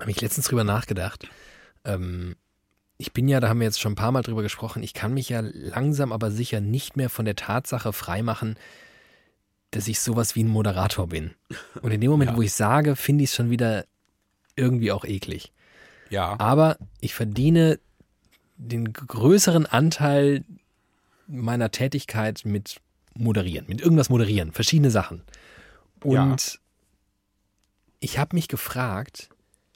habe ich letztens drüber nachgedacht. Ähm, ich bin ja, da haben wir jetzt schon ein paar Mal drüber gesprochen, ich kann mich ja langsam aber sicher nicht mehr von der Tatsache freimachen, dass ich sowas wie ein Moderator bin. Und in dem Moment, Ja. wo ich sage, finde ich es schon wieder irgendwie auch eklig. Ja. Aber ich verdiene den größeren Anteil meiner Tätigkeit mit Moderieren, mit irgendwas moderieren, verschiedene Sachen. Und ich habe mich gefragt,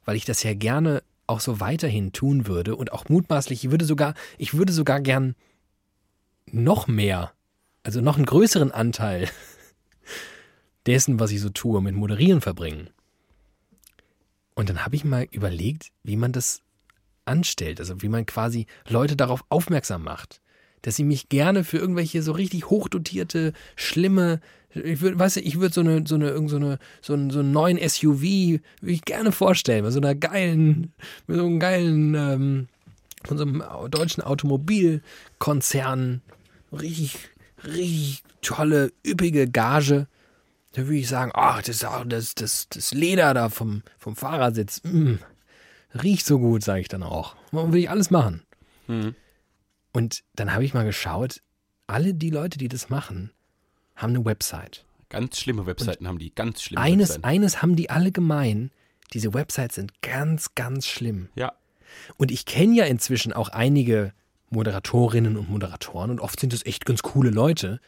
weil ich das ja gerne auch so weiterhin tun würde und auch mutmaßlich, ich würde sogar, ich würde sogar gern noch mehr, also noch einen größeren Anteil dessen, was ich so tue, mit Moderieren verbringen. Und dann habe ich mal überlegt, wie man das anstellt, also wie man quasi Leute darauf aufmerksam macht, dass sie mich gerne für irgendwelche so richtig hochdotierte, schlimme, ich würde, weißt du, ich würde so eine, so eine, irgend so eine, so einen, so einen neuen SUV, würde ich gerne vorstellen, mit so einer geilen, mit so einem geilen, ähm, von so einem deutschen Automobilkonzern, richtig, richtig tolle, üppige Gage. Da würde ich sagen, ach, das, das, das, das Leder da vom, vom Fahrersitz, mm, riecht so gut, sage ich dann auch. Will ich alles machen. Mhm. Und dann habe ich mal geschaut, alle die Leute, die das machen, haben eine Website. Ganz schlimme Webseiten haben die. Ganz schlimme Eines, Webseiten. eines haben die alle gemein. Diese Websites sind ganz, ganz schlimm. Ja. Und ich kenne ja inzwischen auch einige Moderatorinnen und Moderatoren und oft sind es echt ganz coole Leute.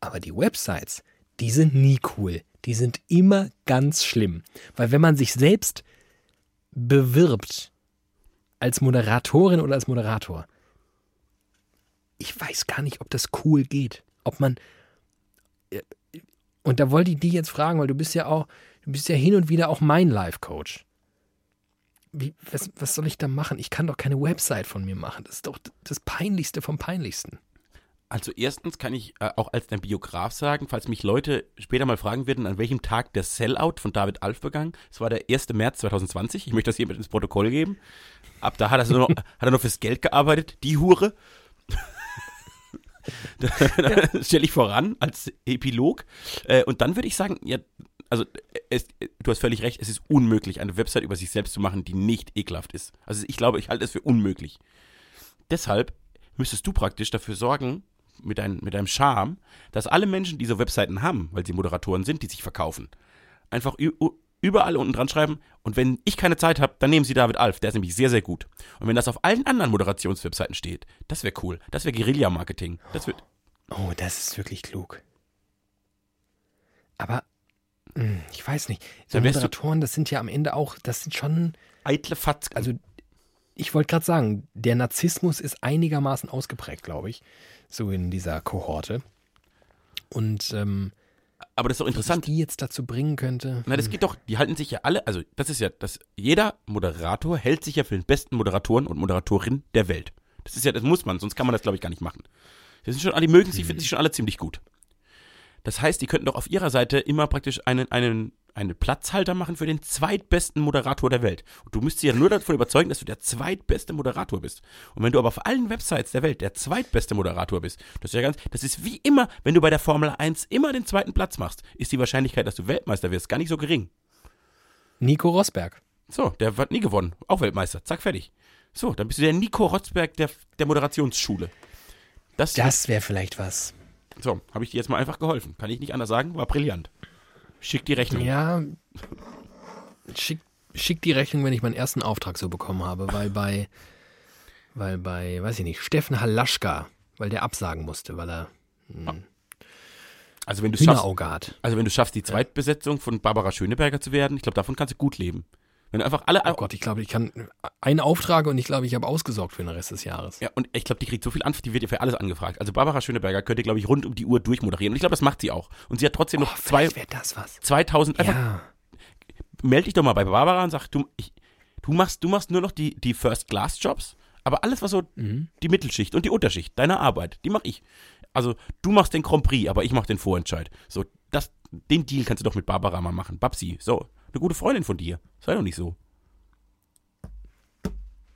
Aber die Websites, die sind nie cool. Die sind immer ganz schlimm. Weil wenn man sich selbst bewirbt als Moderatorin oder als Moderator, ich weiß gar nicht, ob das cool geht. Ob man. äh, Und da wollte ich dich jetzt fragen, weil du bist ja auch, du bist ja hin und wieder auch mein Life-Coach. Wie, was, was soll ich da machen? Ich kann doch keine Website von mir machen. Das ist doch das Peinlichste vom Peinlichsten. Also erstens kann ich äh, auch als dein Biograf sagen, falls mich Leute später mal fragen würden, an welchem Tag der Sellout von David Alf begangen. Es war der 1. März 2020. Ich möchte das hier mit ins Protokoll geben. Ab da hat er, so noch, hat er noch fürs Geld gearbeitet, die Hure. das stelle ich voran als Epilog. Äh, und dann würde ich sagen, ja, also es, du hast völlig recht, es ist unmöglich, eine Website über sich selbst zu machen, die nicht ekelhaft ist. Also ich glaube, ich halte es für unmöglich. Deshalb müsstest du praktisch dafür sorgen, mit, dein, mit deinem Charme, dass alle Menschen, die so Webseiten haben, weil sie Moderatoren sind, die sich verkaufen, einfach überall unten dran schreiben. Und wenn ich keine Zeit habe, dann nehmen sie David Alf, der ist nämlich sehr, sehr gut. Und wenn das auf allen anderen Moderationswebseiten steht, das wäre cool. Das wäre Guerilla-Marketing. Das wird. Oh, das ist wirklich klug. Aber mh, ich weiß nicht. So Moderatoren, das sind ja am Ende auch, das sind schon, Eitle Fatz. also ich wollte gerade sagen, der Narzissmus ist einigermaßen ausgeprägt, glaube ich, so in dieser Kohorte. Und ähm, aber das ist doch was interessant. die jetzt dazu bringen könnte. Na, das geht doch, die halten sich ja alle, also das ist ja, das, jeder Moderator hält sich ja für den besten Moderatoren und Moderatorin der Welt. Das ist ja, das muss man, sonst kann man das, glaube ich, gar nicht machen. Das sind schon, die mögen sich, finden sich schon alle ziemlich gut. Das heißt, die könnten doch auf ihrer Seite immer praktisch einen, einen, einen Platzhalter machen für den zweitbesten Moderator der Welt. Und du müsstest ja nur davon überzeugen, dass du der zweitbeste Moderator bist. Und wenn du aber auf allen Websites der Welt der zweitbeste Moderator bist, das ist ja ganz, das ist wie immer, wenn du bei der Formel 1 immer den zweiten Platz machst, ist die Wahrscheinlichkeit, dass du Weltmeister wirst, gar nicht so gering. Nico Rosberg. So, der hat nie gewonnen. Auch Weltmeister. Zack, fertig. So, dann bist du der Nico Rosberg der, der Moderationsschule. Das, Das wäre vielleicht was. so, habe ich dir jetzt mal einfach geholfen. Kann ich nicht anders sagen, war brillant. Schick die Rechnung. Ja, schick, schick die Rechnung, wenn ich meinen ersten Auftrag so bekommen habe, weil bei, weil bei, weiß ich nicht, Steffen Halaschka, weil der absagen musste, weil er Also wenn du schaffst, also wenn du schaffst, die Zweitbesetzung von Barbara Schöneberger zu werden, ich glaube, davon kannst du gut leben. Wenn einfach alle, Oh Gott, ich glaube, ich kann einen Auftrag und ich glaube, ich habe ausgesorgt für den Rest des Jahres. ja, und ich glaube, die kriegt so viel Anfrage, die wird ja für alles angefragt. Also Barbara Schöneberger könnte, glaube ich, rund um die Uhr durchmoderieren. Und ich glaube, das macht sie auch. Und sie hat trotzdem noch Oh, zwei, vielleicht wäre das was. 2000, einfach Ja, melde dich doch mal bei Barbara und sag, du, ich, du machst, du machst nur noch die, die First-Class-Jobs, aber alles, was so Mhm. die Mittelschicht und die Unterschicht deiner Arbeit, die mache ich. Also du machst den Grand Prix, aber ich mache den Vorentscheid. So, das, den Deal kannst du doch mit Barbara mal machen. Babsi, so, eine gute Freundin von dir. Sei doch nicht so.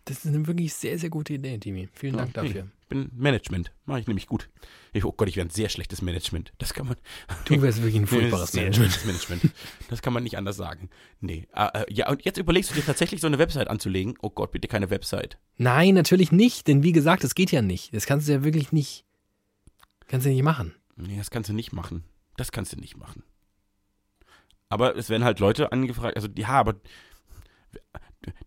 das ist eine wirklich sehr, sehr gute Idee, Timi. Vielen Dank Okay. dafür. Ich bin Management, mache ich nämlich gut. Ich, oh Gott, ich wäre ein sehr schlechtes Management. Das kann man. Du wärst wirklich ein furchtbares Management. Management. Das kann man nicht anders sagen. Nee. Äh, äh, ja, und jetzt überlegst du dir tatsächlich so eine Website anzulegen. Oh Gott, bitte keine Website. Nein, natürlich nicht, denn wie gesagt, das geht ja nicht. Das kannst du ja wirklich nicht, kannst du ja nicht machen. Nee, das kannst du nicht machen. Das kannst du nicht machen. Aber es werden halt Leute angefragt, also ja, aber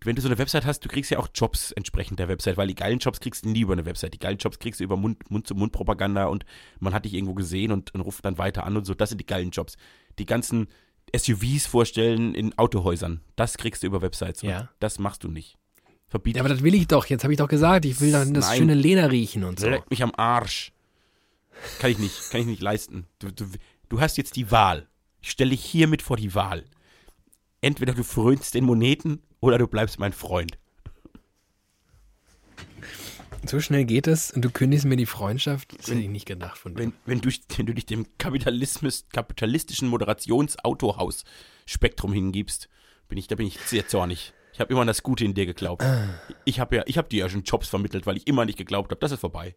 wenn du so eine Website hast, du kriegst ja auch Jobs entsprechend der Website, weil die geilen Jobs kriegst du nie über eine Website. Die geilen Jobs kriegst du über Mund- Mund-zu-Mund-Propaganda und man hat dich irgendwo gesehen und, und ruft dann weiter an und so. Das sind die geilen Jobs. Die ganzen SUVs vorstellen in Autohäusern, das kriegst du über Websites. Ja. Das machst du nicht. Verbiete Ja, aber das will ich doch. Jetzt habe ich doch gesagt, ich will dann das Nein. schöne Leder riechen und so. Leck mich am Arsch. Kann ich nicht, kann ich nicht leisten. Du, du, du hast jetzt die Wahl. Ich stelle dich hiermit vor die Wahl. Entweder du frönst den Moneten oder du bleibst mein Freund. So schnell geht es und du kündigst mir die Freundschaft. Das hätte ich nicht gedacht von dir. Wenn, wenn, du, wenn du dich dem Kapitalismus, kapitalistischen Moderationsautohaus-Spektrum hingibst, bin ich, da bin ich sehr zornig. Ich habe immer an das Gute in dir geglaubt. Ich habe ja, ich habe dir ja schon Jobs vermittelt, weil ich immer nicht geglaubt habe, das ist vorbei.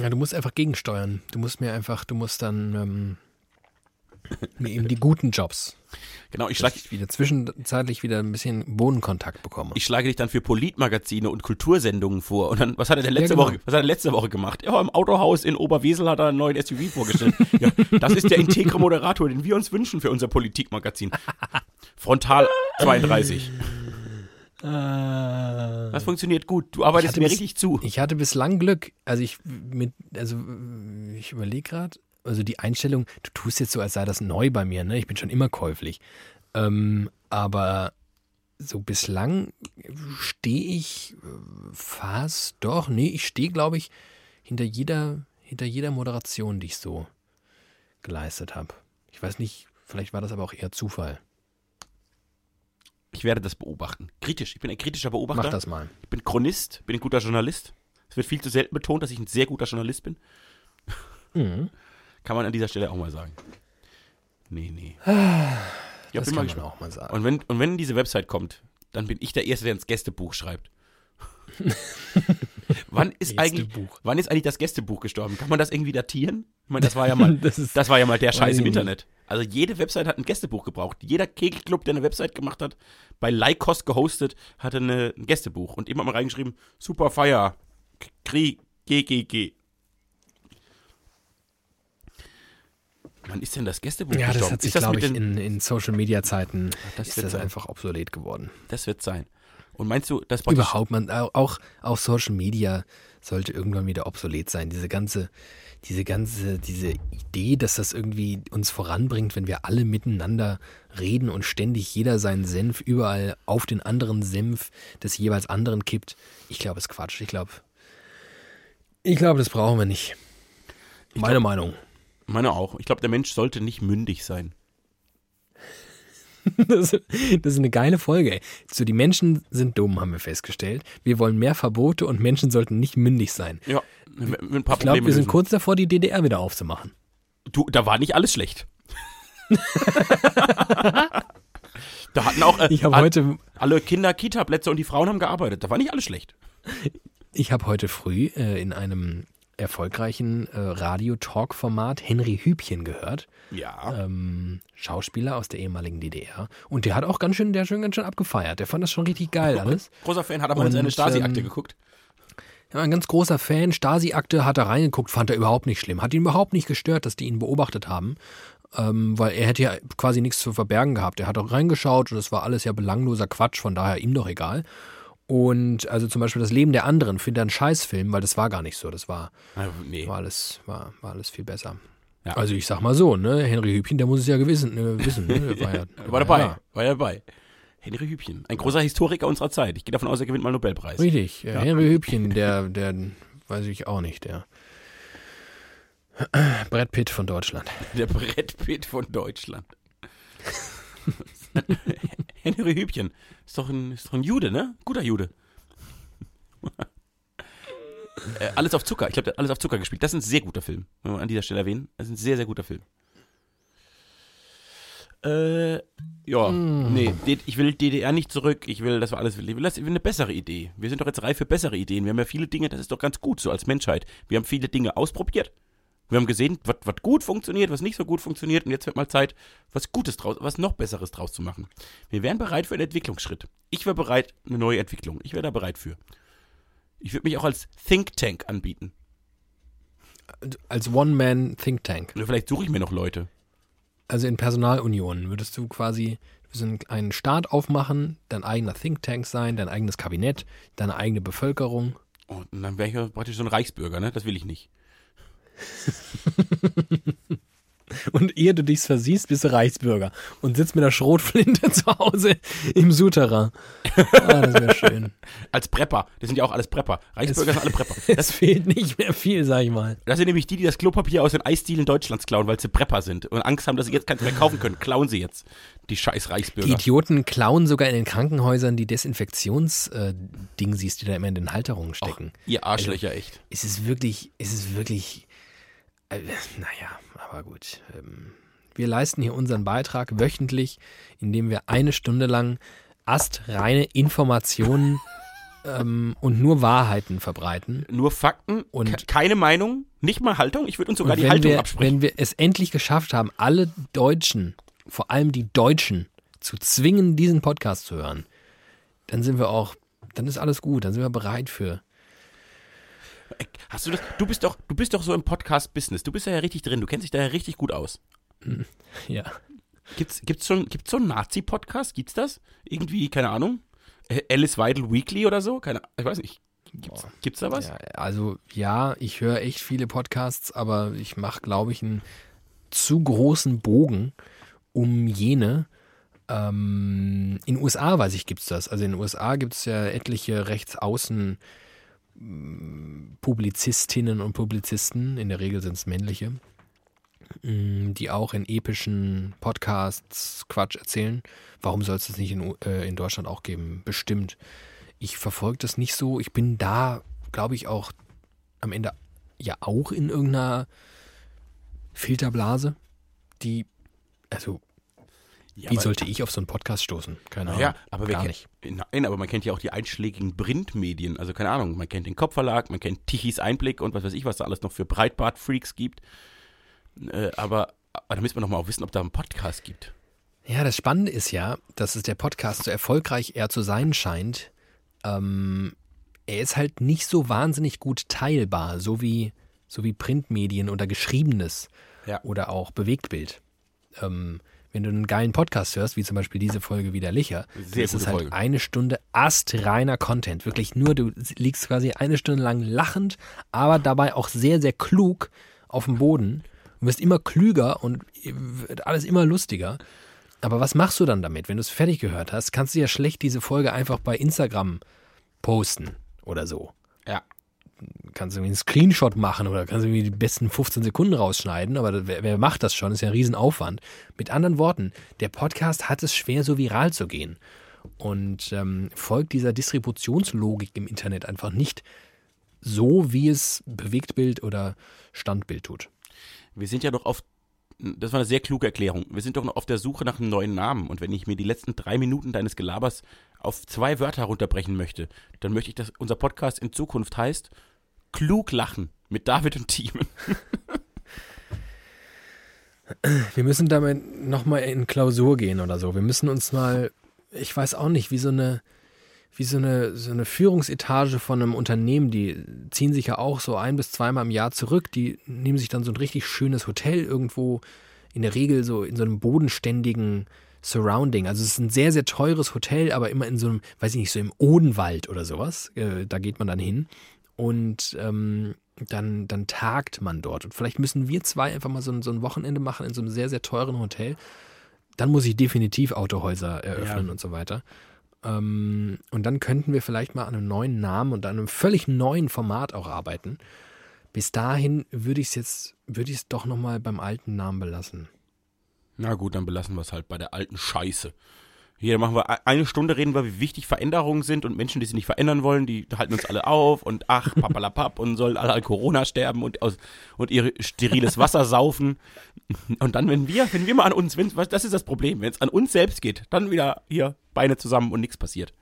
Ja, du musst einfach gegensteuern. Du musst mir einfach, du musst dann ähm, mir eben die guten Jobs. Genau, ich schlage ich wieder zwischenzeitlich wieder ein bisschen Bodenkontakt bekomme. ich schlage dich dann für Politmagazine und Kultursendungen vor. Und dann, was hat er denn letzte genau. Woche, was hat er letzte Woche gemacht? Ja, im Autohaus in Oberwesel hat er einen neuen SUV vorgestellt. ja, das ist der integre Moderator, den wir uns wünschen für unser Politikmagazin. Frontal 32. Das funktioniert gut. Du arbeitest mir richtig zu. Ich hatte bislang Glück. Also ich mit, also ich überlege gerade, also die Einstellung, du tust jetzt so, als sei das neu bei mir, ne? Ich bin schon immer käuflich. Ähm, aber so bislang stehe ich äh, fast doch, nee, ich stehe, glaube ich, hinter jeder, hinter jeder Moderation, die ich so geleistet habe. Ich weiß nicht, vielleicht war das aber auch eher Zufall. Ich werde das beobachten. Kritisch. Ich bin ein kritischer Beobachter. Mach das mal. Ich bin Chronist, bin ein guter Journalist. Es wird viel zu selten betont, dass ich ein sehr guter Journalist bin. Mhm. Kann man an dieser Stelle auch mal sagen. Nee, nee. Ja, Das bin mal kann man gespannt. auch mal sagen. Und wenn, und wenn diese Website kommt, dann bin ich der Erste, der ins Gästebuch schreibt. wann, ist eigentlich, wann ist eigentlich das Gästebuch gestorben? Kann man das irgendwie datieren? Ich meine, das war ja mal, Das ist- das war ja mal der Scheiß im. Internet. Also jede Website hat ein Gästebuch gebraucht. Jeder Kegelclub, der eine Website gemacht hat, bei Lycos gehostet, hatte eine, ein Gästebuch. Und immer mal reingeschrieben, Super Fire, Krieg, GGG. Wann ist denn das Gästebuch Ja, das gestorben? hat sich, das glaube ich, in, in Social-Media-Zeiten das ist wird das sein. einfach obsolet geworden. Das wird sein. Und meinst du, das praktisch- Überhaupt, man, au- auch, auch Social Media sollte irgendwann wieder obsolet sein. Diese ganze, diese ganze, diese Idee, dass das irgendwie uns voranbringt, wenn wir alle miteinander reden und ständig jeder seinen Senf überall auf den anderen Senf des jeweils anderen kippt. Ich glaube, es ist Quatsch. Ich glaube, ich glaube, das brauchen wir nicht. Meine Meinung. Meine auch. Ich glaube, der Mensch sollte nicht mündig sein. Das, das ist eine geile Folge. Ey. So, die Menschen sind dumm, haben wir festgestellt. Wir wollen mehr Verbote und Menschen sollten nicht mündig sein. Ja, ein paar Ich glaube, wir sind lösen. kurz davor, die DDR wieder aufzumachen. Du, da war nicht alles schlecht. da hatten auch äh, Ich all- heute, alle Kinder Kita-Plätze und die Frauen haben gearbeitet. Da war nicht alles schlecht. ich habe heute früh äh, in einem erfolgreichen äh, Radio-Talk-Format Henry Hübchen gehört. Ja. ähm, Schauspieler aus der ehemaligen DDR. Und der hat auch ganz schön, der hat schon ganz schön abgefeiert. Der fand das schon richtig geil alles. Großer Fan, hat aber mal Und, seine Stasi-Akte ähm, geguckt. Er war ein ganz großer Fan. Stasi-Akte hat er reingeguckt, fand er überhaupt nicht schlimm. Hat ihn überhaupt nicht gestört, dass die ihn beobachtet haben. Ähm, weil er hätte ja quasi nichts zu verbergen gehabt. Er hat auch reingeschaut und das war alles ja belangloser Quatsch, von daher ihm doch egal. Und also zum Beispiel das Leben der anderen findet er einen Scheißfilm, weil das war gar nicht so. Das war, Äh, Nee. war alles, war, war alles viel besser. Ja. Also ich sag mal so, ne, Henry Hübchen, der muss es ja gewissen, äh, wissen, ne? War, ja, War dabei. ja War dabei. Henry Hübchen. Ein großer Historiker unserer Zeit. Ich gehe davon aus, er gewinnt mal einen Nobelpreis. Richtig, äh, Henry Hübchen, der, der, weiß ich auch nicht, der Brad Pitt von Deutschland. Der Brett Pitt von Deutschland. Henry Hübchen. Ist doch, ein, ist doch ein Jude, ne? Guter Jude. äh, alles auf Zucker. Ich glaube, alles auf Zucker gespielt. Das ist ein sehr guter Film. Wenn wir an dieser Stelle erwähnen. Das ist ein sehr, sehr guter Film. Äh, ja, nee, D- ich will DDR nicht zurück. Ich will, das war alles, ich will, das, ich will eine bessere Idee. Wir sind doch jetzt reif für bessere Ideen. Wir haben ja viele Dinge, das ist doch ganz gut so als Menschheit. Wir haben viele Dinge ausprobiert. Wir haben gesehen, was was gut funktioniert, was nicht so gut funktioniert und jetzt wird mal Zeit, was Gutes draus, was noch Besseres draus zu machen. Wir wären bereit für einen Entwicklungsschritt. Ich wäre bereit, eine neue Entwicklung. Ich wäre da bereit für. Ich würde mich auch als Think Tank anbieten. Als One-Man-Think Tank. Oder vielleicht suche ich mir noch Leute. Also in Personalunion würdest du quasi einen- einen Staat aufmachen, dein eigener Think Tank sein, dein eigenes Kabinett, deine eigene Bevölkerung. Und dann wäre ich ja praktisch so ein Reichsbürger, ne? Das will ich nicht. Und ehe du dich versiehst, bist du Reichsbürger und sitzt mit der Schrotflinte zu Hause im Souterrain. Ah, das wäre schön. Als Prepper. Das sind ja auch alles Prepper. Reichsbürger sind alle Prepper. Es fehlt nicht mehr viel, sag ich mal. Das sind nämlich die, die das Klopapier aus den Eisdielen Deutschlands klauen, weil sie Prepper sind und Angst haben, dass sie jetzt keins mehr kaufen können. Klauen sie jetzt. Die scheiß Die Reichsbürger. Idioten klauen sogar in den Krankenhäusern die Desinfektions-Dingsies, die da immer in den Halterungen stecken. Ihr Arschlöcher, echt. Es ist wirklich, es ist wirklich, äh, naja, aber gut. Ähm, wir leisten hier unseren Beitrag wöchentlich, indem wir eine Stunde lang astreine Informationen ähm, und nur Wahrheiten verbreiten. Nur Fakten Und- ke- keine Meinung, nicht mal Haltung. Ich würde uns sogar die Haltung wir, absprechen. wenn wir es endlich geschafft haben, alle Deutschen, vor allem die Deutschen, zu zwingen, diesen Podcast zu hören, dann sind wir auch, dann ist alles gut, dann sind wir bereit für. Hast du das? Du bist doch, du bist doch so im Podcast-Business. Du bist da ja richtig drin. Du kennst dich da ja richtig gut aus. Ja. Gibt's, gibt's schon, gibt's so einen Nazi-Podcast? Gibt's das? Irgendwie, keine Ahnung. Äh, Alice Weidel Weekly oder so? Keine, ich weiß nicht. Gibt's, gibt's da was? Ja, also ja, ich höre echt viele Podcasts, aber ich mache, glaube ich, einen zu großen Bogen um jene. Ähm, in den USA, weiß ich, gibt es das. Also in den USA gibt es ja etliche Rechtsaußen mm, Publizistinnen und Publizisten, in der Regel sind es männliche, mm, die auch in epischen Podcasts Quatsch erzählen. Warum soll es das nicht in, äh, in Deutschland auch geben? Bestimmt. Ich verfolge das nicht so. Ich bin da, glaube ich, auch am Ende ja auch in irgendeiner Filterblase, die, also, Ja, wie sollte ich auf so einen Podcast stoßen? Keine Ahnung. Ja, aber gar nicht. Nein, aber man kennt ja auch die einschlägigen Printmedien. Also keine Ahnung, man kennt den Kopfverlag, man kennt Tichys Einblick und was weiß ich, was da alles noch für Breitbart-Freaks gibt. Äh, aber, aber da müssen wir noch mal auch wissen, ob da einen Podcast gibt. Ja, das Spannende ist ja, dass es der Podcast so erfolgreich er zu sein scheint. Ähm, er ist halt nicht so wahnsinnig gut teilbar, so wie, so wie Printmedien oder Geschriebenes Ja. oder auch Bewegtbild. Ähm, wenn du einen geilen Podcast hörst, wie zum Beispiel diese Folge Widerlicher, Sehr ist es halt Folge. eine Stunde astreiner Content. Wirklich nur, du liegst quasi eine Stunde lang lachend, aber dabei auch sehr, sehr klug auf dem Boden. Du wirst immer klüger und wird alles immer lustiger. Aber was machst du dann damit? Wenn du es fertig gehört hast, kannst du ja schlecht diese Folge einfach bei Instagram posten oder so. Ja. Kannst du irgendwie einen Screenshot machen oder kannst du irgendwie die besten 15 Sekunden rausschneiden, aber wer, wer macht das schon? Das ist ja ein Riesenaufwand. Mit anderen Worten, der Podcast hat es schwer, so viral zu gehen und ähm, folgt dieser Distributionslogik im Internet einfach nicht so, wie es Bewegtbild oder Standbild tut. Wir sind ja doch auf, das war eine sehr kluge Erklärung, wir sind doch noch auf der Suche nach einem neuen Namen und wenn ich mir die letzten drei Minuten deines Gelabers auf zwei Wörter runterbrechen möchte, dann möchte ich, dass unser Podcast in Zukunft heißt Klug lachen mit David und Thiemen. Wir müssen damit nochmal in Klausur gehen oder so. Wir müssen uns mal, ich weiß auch nicht, wie so eine, wie so eine, so eine Führungsetage von einem Unternehmen, die ziehen sich ja auch so ein bis zweimal im Jahr zurück. Die nehmen sich dann so ein richtig schönes Hotel irgendwo, in der Regel so in so einem bodenständigen Surrounding. Also es ist ein sehr, sehr teures Hotel, aber immer in so einem, weiß ich nicht, so im Odenwald oder sowas. Äh, da geht man dann hin. Und ähm, dann, dann tagt man dort. Und vielleicht müssen wir zwei einfach mal so ein, so ein Wochenende machen in so einem sehr, sehr teuren Hotel. Dann muss ich definitiv Autohäuser eröffnen Ja. und so weiter. Ähm, und dann könnten wir vielleicht mal an einem neuen Namen und an einem völlig neuen Format auch arbeiten. Bis dahin würde ich es jetzt, würde ich es doch nochmal beim alten Namen belassen. Na gut, dann belassen wir es halt bei der alten Scheiße. Hier machen wir eine Stunde reden wir, wie wichtig Veränderungen sind und Menschen, die sich nicht verändern wollen, die halten uns alle auf und ach, papalapap und sollen alle an Corona sterben und, aus, und ihr steriles Wasser saufen. Und dann, wenn wir, wenn wir mal an uns, wenn, das ist das Problem, wenn es an uns selbst geht, dann wieder hier Beine zusammen und nichts passiert.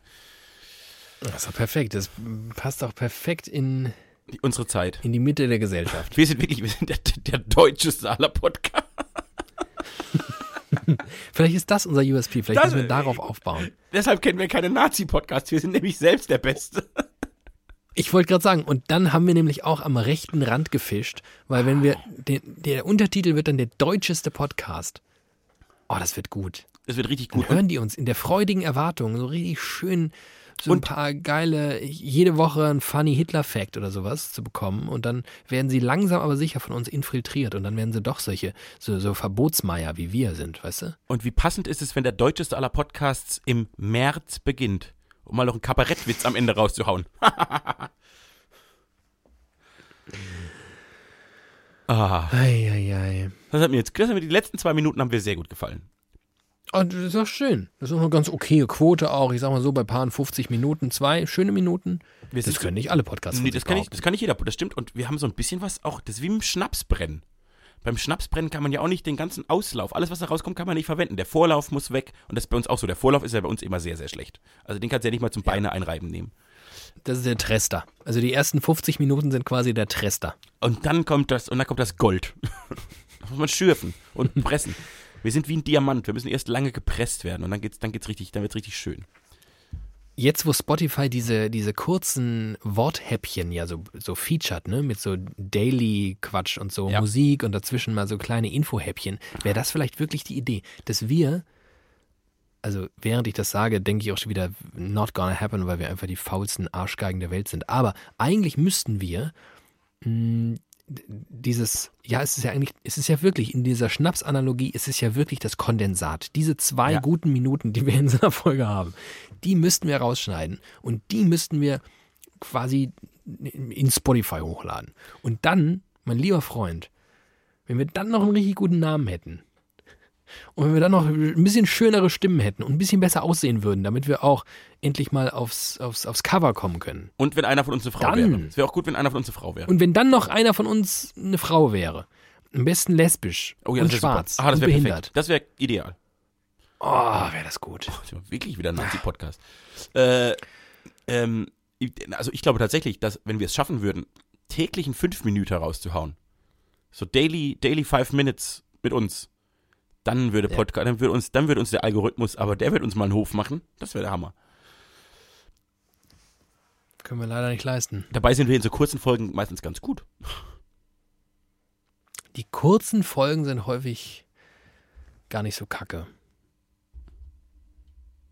Das ist doch perfekt. Das passt auch perfekt in, unsere Zeit. in die Mitte der Gesellschaft. Wir sind wirklich, wir sind der, der deutscheste aller Podcasts. Vielleicht ist das unser USP. Vielleicht Das- müssen wir darauf aufbauen. Deshalb kennen wir keine Nazi-Podcasts, wir sind nämlich selbst der Beste. Ich wollte gerade sagen, und dann haben wir nämlich auch am rechten Rand gefischt, weil wenn wir, den, der Untertitel wird dann der deutscheste Podcast. Oh, das wird gut. Das wird richtig Dann gut. hören die uns in der freudigen Erwartung, so richtig schön, so ein Und- paar geile, jede Woche ein funny Hitler-Fact oder sowas zu bekommen. Und dann werden sie langsam aber sicher von uns infiltriert. Und dann werden sie doch solche, so, so Verbotsmeier wie wir sind, weißt du? Und wie passend ist es, wenn der deutscheste aller Podcasts im März beginnt, um mal noch einen Kabarettwitz am Ende rauszuhauen. ah, Eieiei. das hat mir jetzt, das hat mir die letzten zwei Minuten haben mir sehr gut gefallen. Oh, das ist doch schön. Das ist auch eine ganz okaye Quote auch. Ich sag mal so, bei Paaren 50 Minuten, zwei schöne Minuten. Wir Das können nicht alle Podcasts Nee, das kann, ich, das kann nicht jeder, das stimmt. Und wir haben so ein bisschen was auch, das ist wie im Schnapsbrennen. Beim Schnapsbrennen kann man ja auch nicht den ganzen Auslauf, alles was da rauskommt, kann man nicht verwenden. Der Vorlauf muss weg und das ist bei uns auch so. Der Vorlauf ist ja bei uns immer sehr, sehr schlecht. Also den kannst du ja nicht mal zum Beine einreiben nehmen. Das ist der Trester. Also die ersten 50 Minuten sind quasi der Trester. Und dann kommt das, und dann kommt das Gold. das muss man schürfen und pressen. Wir sind wie ein Diamant. Wir müssen erst lange gepresst werden und dann geht's, dann geht's richtig, dann wird's richtig schön. Jetzt, wo Spotify diese, diese kurzen Worthäppchen ja so, so featured, ne, mit so Daily-Quatsch und so Ja. Musik und dazwischen mal so kleine Infohäppchen, wäre das vielleicht wirklich die Idee, dass wir, also während ich das sage, denke ich auch schon wieder, not gonna happen, weil wir einfach die faulsten Arschgeigen der Welt sind. Aber eigentlich müssten wir mh, d- dieses, ja, es ist ja eigentlich, es ist ja wirklich, in dieser Schnapsanalogie, es ist ja wirklich das Kondensat. Diese zwei Ja. guten Minuten, die wir in so einer Folge haben, die müssten wir rausschneiden und die müssten wir quasi in Spotify hochladen. Und dann, mein lieber Freund, wenn wir dann noch einen richtig guten Namen hätten und wenn wir dann noch ein bisschen schönere Stimmen hätten und ein bisschen besser aussehen würden, damit wir auch endlich mal aufs, aufs, aufs Cover kommen können. Und wenn einer von uns eine Frau Dann- wäre. Es wäre auch gut, wenn einer von uns eine Frau wäre. Und wenn dann noch einer von uns eine Frau wäre, am besten lesbisch Oh ja, und schwarz. Ah, das und behindert. perfekt. Das wäre ideal. Oh, wäre das gut. Das ist wirklich wieder ein Nazi-Podcast. Äh, ähm, also ich glaube tatsächlich, dass wenn wir es schaffen würden, täglich einen 5 Minuten rauszuhauen, so daily, daily five minutes mit uns, dann würde. Podcast, dann würde uns, dann würde uns der Algorithmus, aber der wird uns mal einen Hof machen. Das wäre der Hammer. Können wir leider nicht leisten. Dabei sind wir in so kurzen Folgen meistens ganz gut. Die kurzen Folgen sind häufig gar nicht so kacke.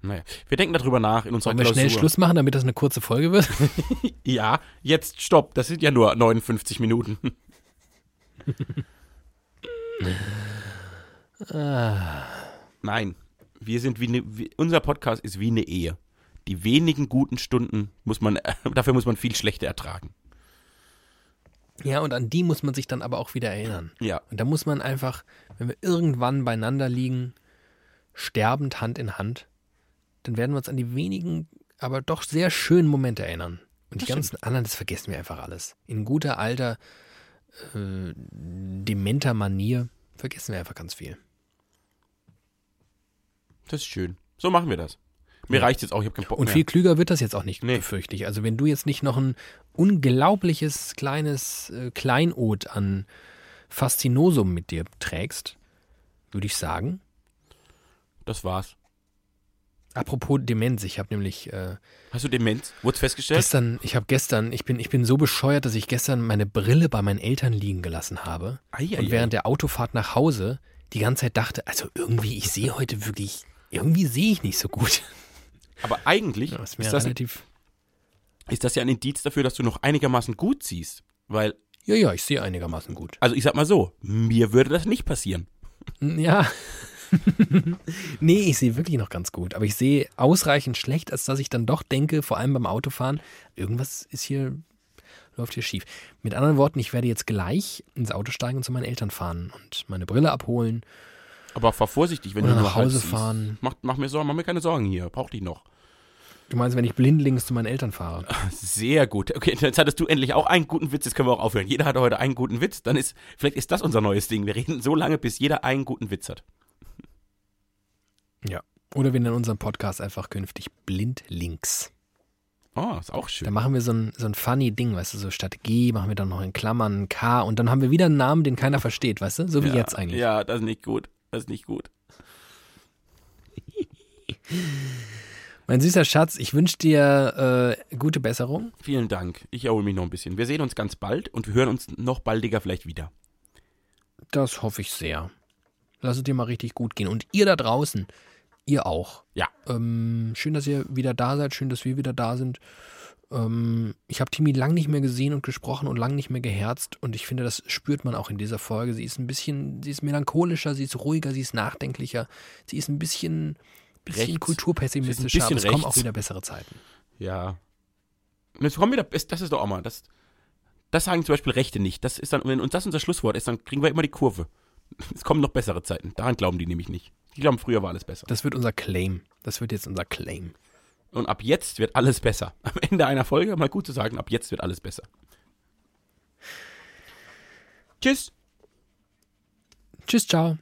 Naja, wir denken darüber nach in unserer Wollen wir Klausur. schnell Schluss machen, damit das eine kurze Folge wird? Ja, jetzt stopp. Das sind ja nur 59 Minuten. Nein, wir sind wie, ne, wie unser Podcast ist wie eine Ehe. Die wenigen guten Stunden muss man, dafür muss man viel schlechter ertragen. Ja, und an die muss man sich dann aber auch wieder erinnern. Ja. Und da muss man einfach, wenn wir irgendwann beieinander liegen, sterbend Hand in Hand, dann werden wir uns an die wenigen, aber doch sehr schönen Momente erinnern. Und die Das ganzen anderen, das vergessen wir einfach alles. In guter alter, äh, dementer Manier vergessen wir einfach ganz viel. Das ist schön. So machen wir das. Mir Ja. reicht jetzt auch, ich habe keinen Bock Und mehr. viel klüger wird das jetzt auch nicht, Nee. befürchte ich. Also wenn du jetzt nicht noch ein unglaubliches kleines äh, Kleinod an Faszinosum mit dir trägst, würde ich sagen. das war's. Apropos Demenz, ich habe nämlich äh, Hast du Demenz? Wurde festgestellt? gestern, ich habe gestern, ich bin, ich bin so bescheuert, dass ich gestern meine Brille bei meinen Eltern liegen gelassen habe Ei, ei, und ei. während der Autofahrt nach Hause die ganze Zeit dachte, also irgendwie, ich sehe heute wirklich, irgendwie sehe ich nicht so gut. Aber eigentlich Das ist mir ist, das, relativ. ist das ja ein Indiz dafür, dass du noch einigermaßen gut siehst. Weil, Ja, ja, ich sehe einigermaßen gut. also ich sag mal so, mir würde das nicht passieren. Ja. nee, ich sehe wirklich noch ganz gut. Aber ich sehe ausreichend schlecht, als dass ich dann doch denke, vor allem beim Autofahren, irgendwas ist hier, läuft hier schief. Mit anderen Worten, ich werde jetzt gleich ins Auto steigen und zu meinen Eltern fahren und meine Brille abholen. Aber fahr vorsichtig, wenn Oder du nach Hause fahren. Mach, mach mir Sorgen, mach mir keine Sorgen hier. Brauch dich noch. Du meinst, wenn ich blindlings zu meinen Eltern fahre? Sehr gut. Okay, jetzt hattest du endlich auch einen guten Witz, jetzt können wir auch aufhören. Jeder hatte heute einen guten Witz, dann ist, vielleicht ist das unser neues Ding. Wir reden so lange, bis jeder einen guten Witz hat. Ja. Oder wir nennen unseren Podcast einfach künftig blindlinks. Oh, ist auch Da schön. machen wir so ein, so ein funny Ding, weißt du, so statt G machen wir dann noch in Klammern K und dann haben wir wieder einen Namen, den keiner versteht, weißt du? So wie ja, jetzt eigentlich. Ja, das ist nicht gut. Das ist nicht gut. Mein süßer Schatz, ich wünsche dir äh, gute Besserung. Vielen Dank. Ich erhole mich noch ein bisschen. Wir sehen uns ganz bald und wir hören uns noch baldiger vielleicht wieder. Das hoffe ich sehr. Lass es dir mal richtig gut gehen. Und ihr da draußen, ihr auch. Ja. Ähm, schön, dass ihr wieder da seid. Schön, dass wir wieder da sind. Ähm, ich habe Timi lang nicht mehr gesehen und gesprochen und lang nicht mehr geherzt. Und ich finde, das spürt man auch in dieser Folge. Sie ist ein bisschen, sie ist melancholischer, sie ist ruhiger, sie ist nachdenklicher. Sie ist ein bisschen, bisschen Rechts. kulturpessimistischer. Bisschen aber es kommen auch wieder bessere Zeiten. Ja. Und jetzt kommen das das ist doch auch mal, das, das sagen zum Beispiel Rechte nicht. Das ist dann, wenn uns das unser Schlusswort ist, dann kriegen wir immer die Kurve. Es kommen noch bessere Zeiten. Daran glauben die nämlich nicht. Die glauben, früher war alles besser. Das wird unser Claim. Das wird jetzt unser Claim. Und ab jetzt wird alles besser. Am Ende einer Folge mal gut zu sagen, ab jetzt wird alles besser. Tschüss. Tschüss, ciao.